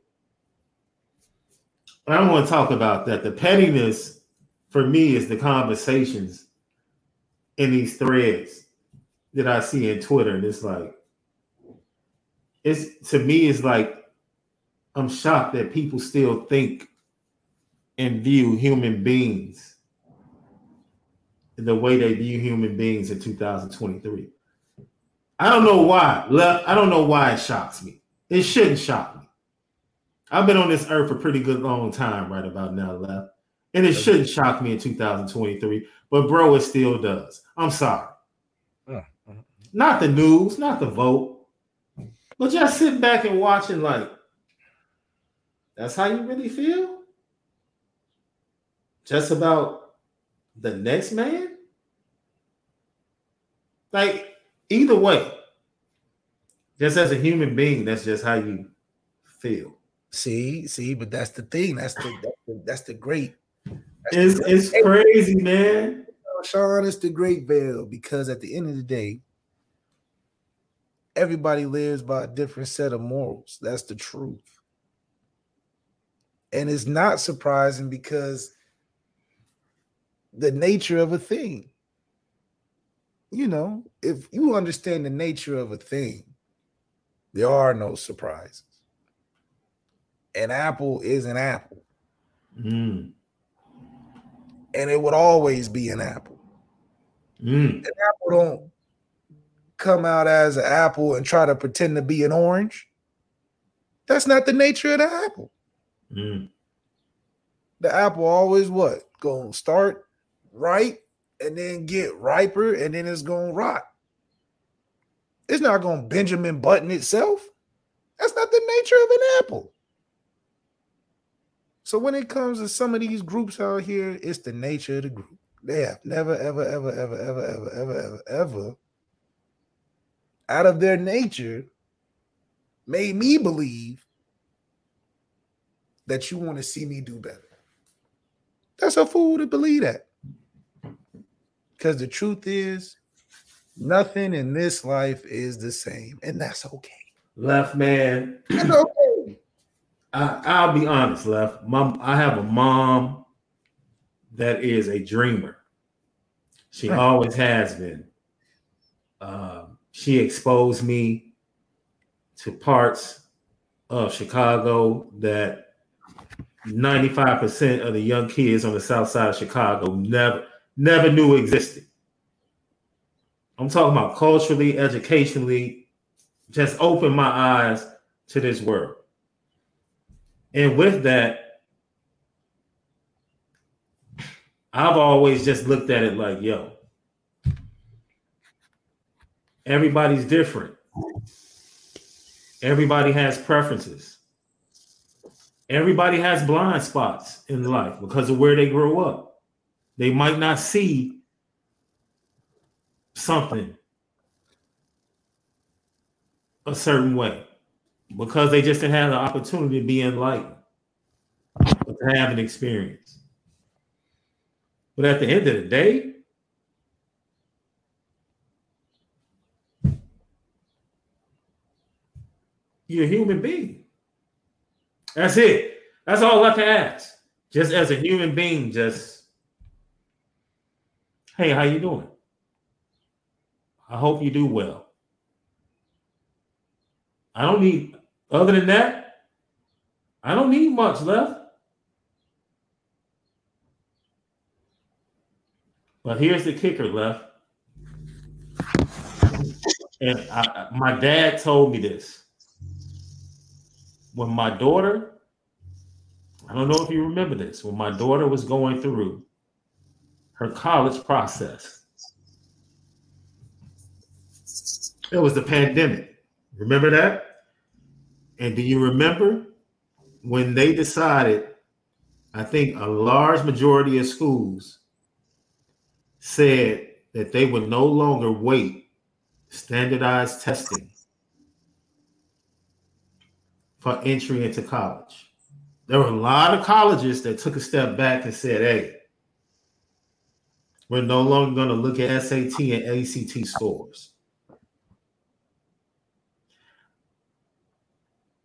I don't want to talk about that. The pettiness for me is the conversations in these threads that I see in Twitter. And it's like, it's to me, it's like I'm shocked that people still think and view human beings the way they view human beings in 2023. I don't know why. Left. I don't know why it shocks me. It shouldn't shock me. I've been on this earth for a pretty good long time, right about now, left. And it shouldn't shock me in 2023. But bro, it still does. I'm sorry. Uh, uh, uh. Not the news, not the vote. But just sitting back and watching, like, that's how you really feel? Just about the next man? Like either way, just as a human being, that's just how you feel. See, see, but that's the thing. That's the that's the, that's the great. That's It's the it's great- crazy, man. Shaun, it's the great veil because at the end of the day, everybody lives by a different set of morals. That's the truth. And it's not surprising because the nature of a thing. You know, if you understand the nature of a thing, there are no surprises. An apple is an apple, Mm, and it would always be an apple. mm, an apple don't come out as an apple and try to pretend to be an orange. That's not the nature of the apple. mm. The apple always what? Gonna start right and then get riper and then it's gonna rot. It's not gonna Benjamin button itself. That's not the nature of an apple. So when it comes to some of these groups out here, it's the nature of the group. They have never, ever, ever, ever, ever, ever, ever, ever, ever, out of their nature, made me believe that you want to see me do better. That's a fool to believe that. Because the truth is, nothing in this life is the same, and that's okay. Left man. That's okay. I, I'll be honest, left. Mom, I have a mom that is a dreamer. She Right. always has been. Um, she exposed me to parts of Chicago that 95% of the young kids on the south side of Chicago never never knew existed. I'm talking about culturally, educationally, just opened my eyes to this world. And with that, I've always just looked at it like, yo, everybody's different. Everybody has preferences. Everybody has blind spots in life because of where they grow up. They might not see something a certain way because they just didn't have the opportunity to be enlightened, to have an experience. But at the end of the day, you're a human being. That's it. That's all I can ask. Just as a human being, just hey, how you doing? I hope you do well. I don't need other than that, I don't need much left. But here's the kicker left. And I, my dad told me this. When my daughter, I don't know if you remember this, when my daughter was going through her college process, it was the pandemic. Remember that? And do you remember when they decided? I think a large majority of schools said that they would no longer wait standardized testing for entry into college. There were a lot of colleges that took a step back and said, hey, we're no longer going to look at SAT and ACT scores.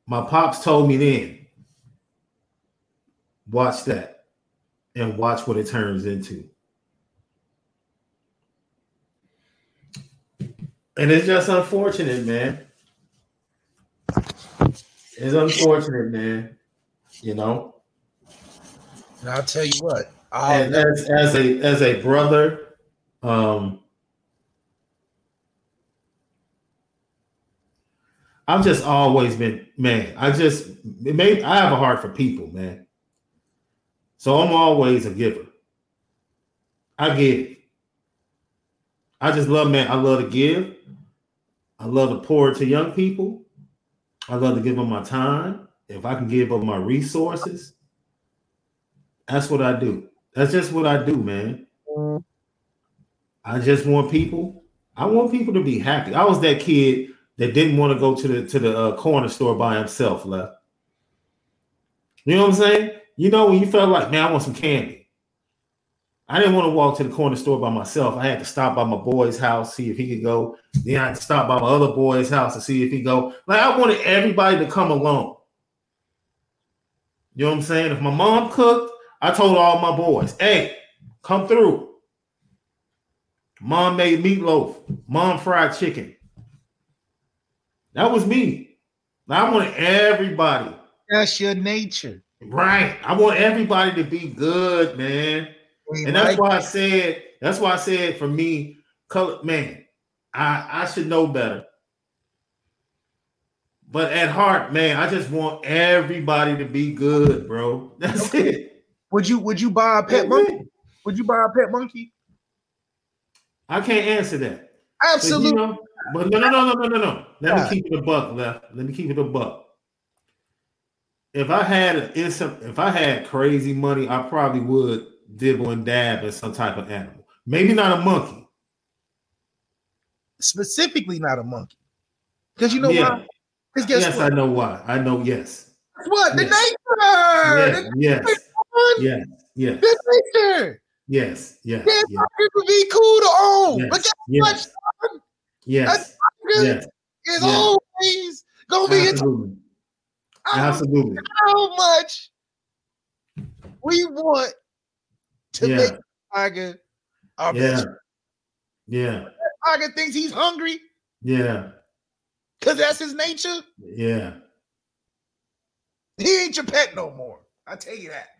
My pops told me then, watch that and watch what it turns into. And it's just unfortunate, man. It's unfortunate, man. You know, And I'll tell you what, I'll and as as a as a brother, um, I've just always been man. I just it may I have a heart for people, man. So I'm always a giver. I give. I just love man. I love to give. I love to pour it to young people. I love to give them my time. If I can give them my resources, that's what I do. That's just what I do, man. I just want people. I want people to be happy. I was that kid that didn't want to go to the to the uh, corner store by himself. Left. You know what I'm saying? You know when you felt like, man, I want some candy. I didn't want to walk to the corner store by myself. I had to stop by my boy's house, see if he could go. Then I had to stop by my other boy's house to see if he go. Like I wanted everybody to come along. You know what I'm saying? If my mom cooked, I told all my boys, hey, come through. Mom made meatloaf, mom fried chicken. That was me. I wanted everybody. That's your nature. Right. I want everybody to be good, man. And that's why I said, that's why I said for me, color man, I, I should know better. But at heart, man, I just want everybody to be good, bro. That's okay. it. Would you would you buy a pet monkey? Would you buy a pet monkey? I can't answer that. Absolutely. But, you know, but no, no, no, no, no, no, no. Let yeah. me keep it a buck left. Let me keep it a buck. If I had if I had crazy money, I probably would dibble and dab at some type of animal. Maybe not a monkey. Specifically, not a monkey. Because you know yeah. why? yes, what? I know why. I know. Yes. What the yes. nature? Yes. Yes. Yes. Yes. The nature. Yes. Yes. Yes. yes. would be cool to own. Yes. But guess yes. what, son? Yes. Yes. Is always gonna be Absolutely. Absolutely. How much we want to yeah. make Tiger our yeah. best. Yeah. Tiger thinks he's hungry. Yeah. Cause that's his nature. Yeah. He ain't your pet no more. I tell you that.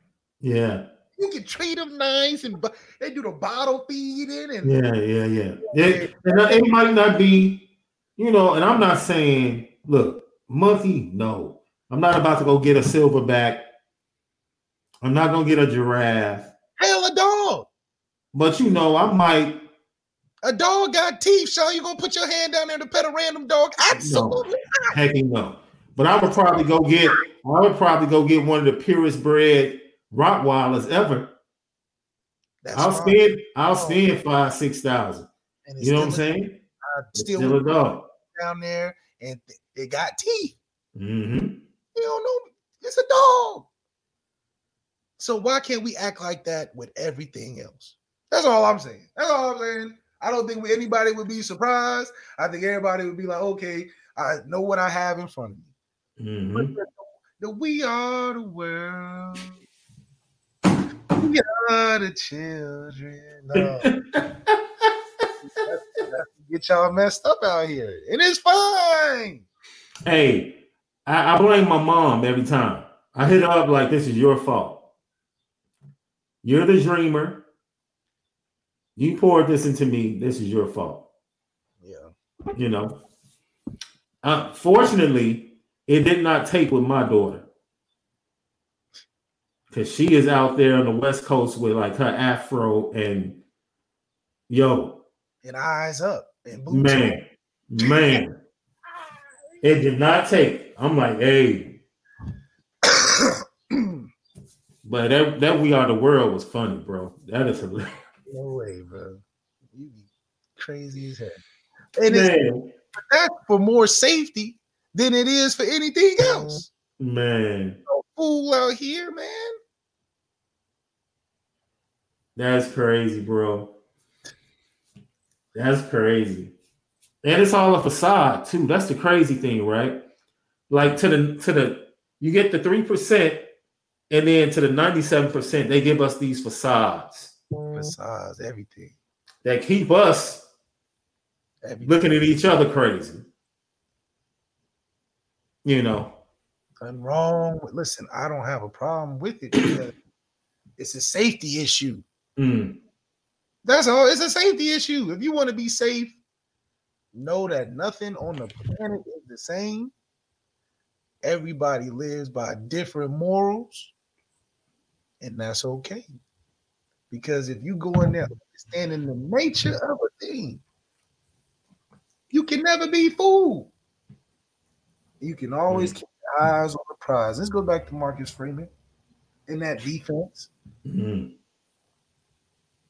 Yeah. You can treat them nice, and they do the bottle feeding, and yeah, yeah, yeah. It, and it might not be, you know. And I'm not saying, look, monkey, no. I'm not about to go get a silverback. I'm not gonna get a giraffe. Hell, a dog. But you know, I might. A dog got teeth, so you gonna put your hand down there to pet a random dog? Absolutely no. not. Heck no. But I would probably go get. I would probably go get one of the purest bred Rottweilers ever. That's I'll spend. I'll oh. spend five, six thousand. You know what I'm saying? Uh, still, still a dog down there, and it got teeth. Mm-hmm. You don't know. It's a dog. So why can't we act like that with everything else? That's all I'm saying. That's all I'm saying. I don't think anybody would be surprised. I think everybody would be like, okay, I know what I have in front of me. Mm-hmm. The, the, we are the world. We are the children. No. Get y'all messed up out here. And it's fine. Hey, I, I blame my mom every time. I hit her up like this is your fault. You're the dreamer. You poured this into me. This is your fault. Yeah. You know. Uh, fortunately, it did not take with my daughter. Because she is out there on the West Coast with like her afro and yo. And eyes up. And man, man. it did not take. I'm like, hey. but that, that We Are the World was funny, bro. That is hilarious. No way, bro. You be crazy as hell. And it's, that's for more safety than it is for anything else. Man. No fool out here, man. That's crazy, bro. That's crazy. And it's all a facade, too. That's the crazy thing, right? Like to the to the you get the three percent, and then to the 97%, they give us these facades. Facades, everything. That keep us everything. looking at each other crazy. You know. I'm wrong. Listen, I don't have a problem with it because it's a safety issue. Mm. That's all. It's a safety issue. If you want to be safe, know that nothing on the planet is the same. Everybody lives by different morals, and that's okay. Because if you go in there understanding the nature of a thing, you can never be fooled. You can always keep your eyes on the prize. Let's go back to Marcus Freeman in that defense. Mm-hmm.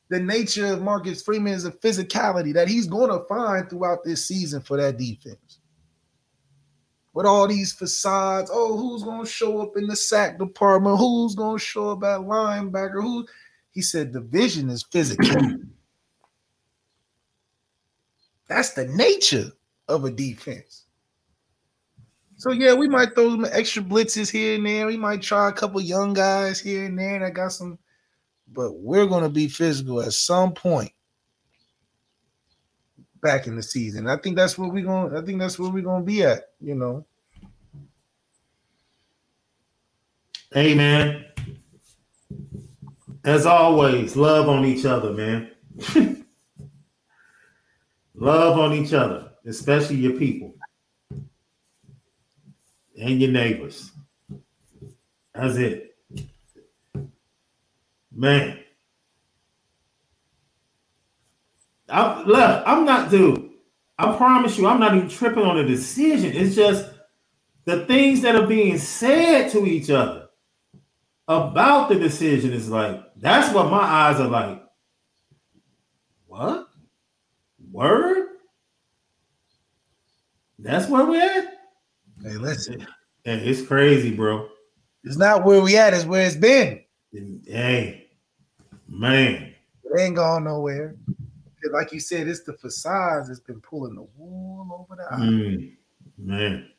The nature of Marcus Freeman is a physicality that he's going to find throughout this season for that defense. With all these facades, oh, who's going to show up in the sack department? Who's going to show up at linebacker? Who? He said the vision is physical. That's the nature of a defense. So yeah, we might throw some extra blitzes here and there. We might try a couple young guys here and there that got some but we're going to be physical at some point back in the season. I think that's where we're going. I think that's where we're going to be at. You know. Hey man. As always, love on each other, man. love on each other, especially your people and your neighbors. That's it. Man. I left. I'm not, dude. I promise you, I'm not even tripping on the decision. It's just the things that are being said to each other about the decision is like that's what my eyes are like. What? Word? That's where we're at? Hey, listen. Hey, it's crazy, bro. It's not where we at, it's where it's been. Hey, Man, it ain't gone nowhere. Like you said, it's the facades that's been pulling the wool over the eyes. Mm, man,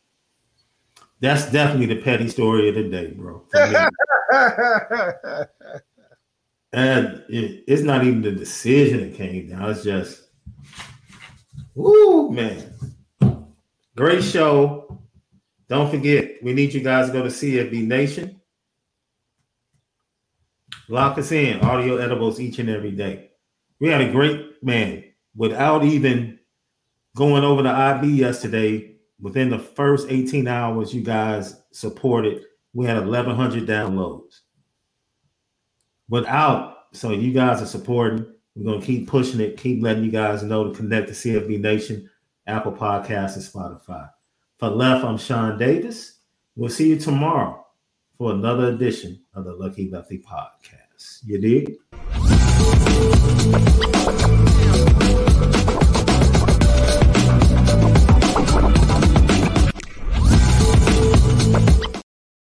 that's definitely the petty story of the day, bro. and it, it's not even the decision that came down. It's just, woo, man. Great show. Don't forget, we need you guys to go to CFB Nation. Lock us in, audio edibles each and every day. We had a great man without even going over the IB yesterday. Within the first 18 hours, you guys supported. We had 1,100 downloads. Without, so you guys are supporting. We're going to keep pushing it, keep letting you guys know to connect to CFB Nation, Apple Podcasts, and Spotify. For left, I'm Shaun Davis. We'll see you tomorrow for another edition of the Lucky Lefty Podcast. You dig?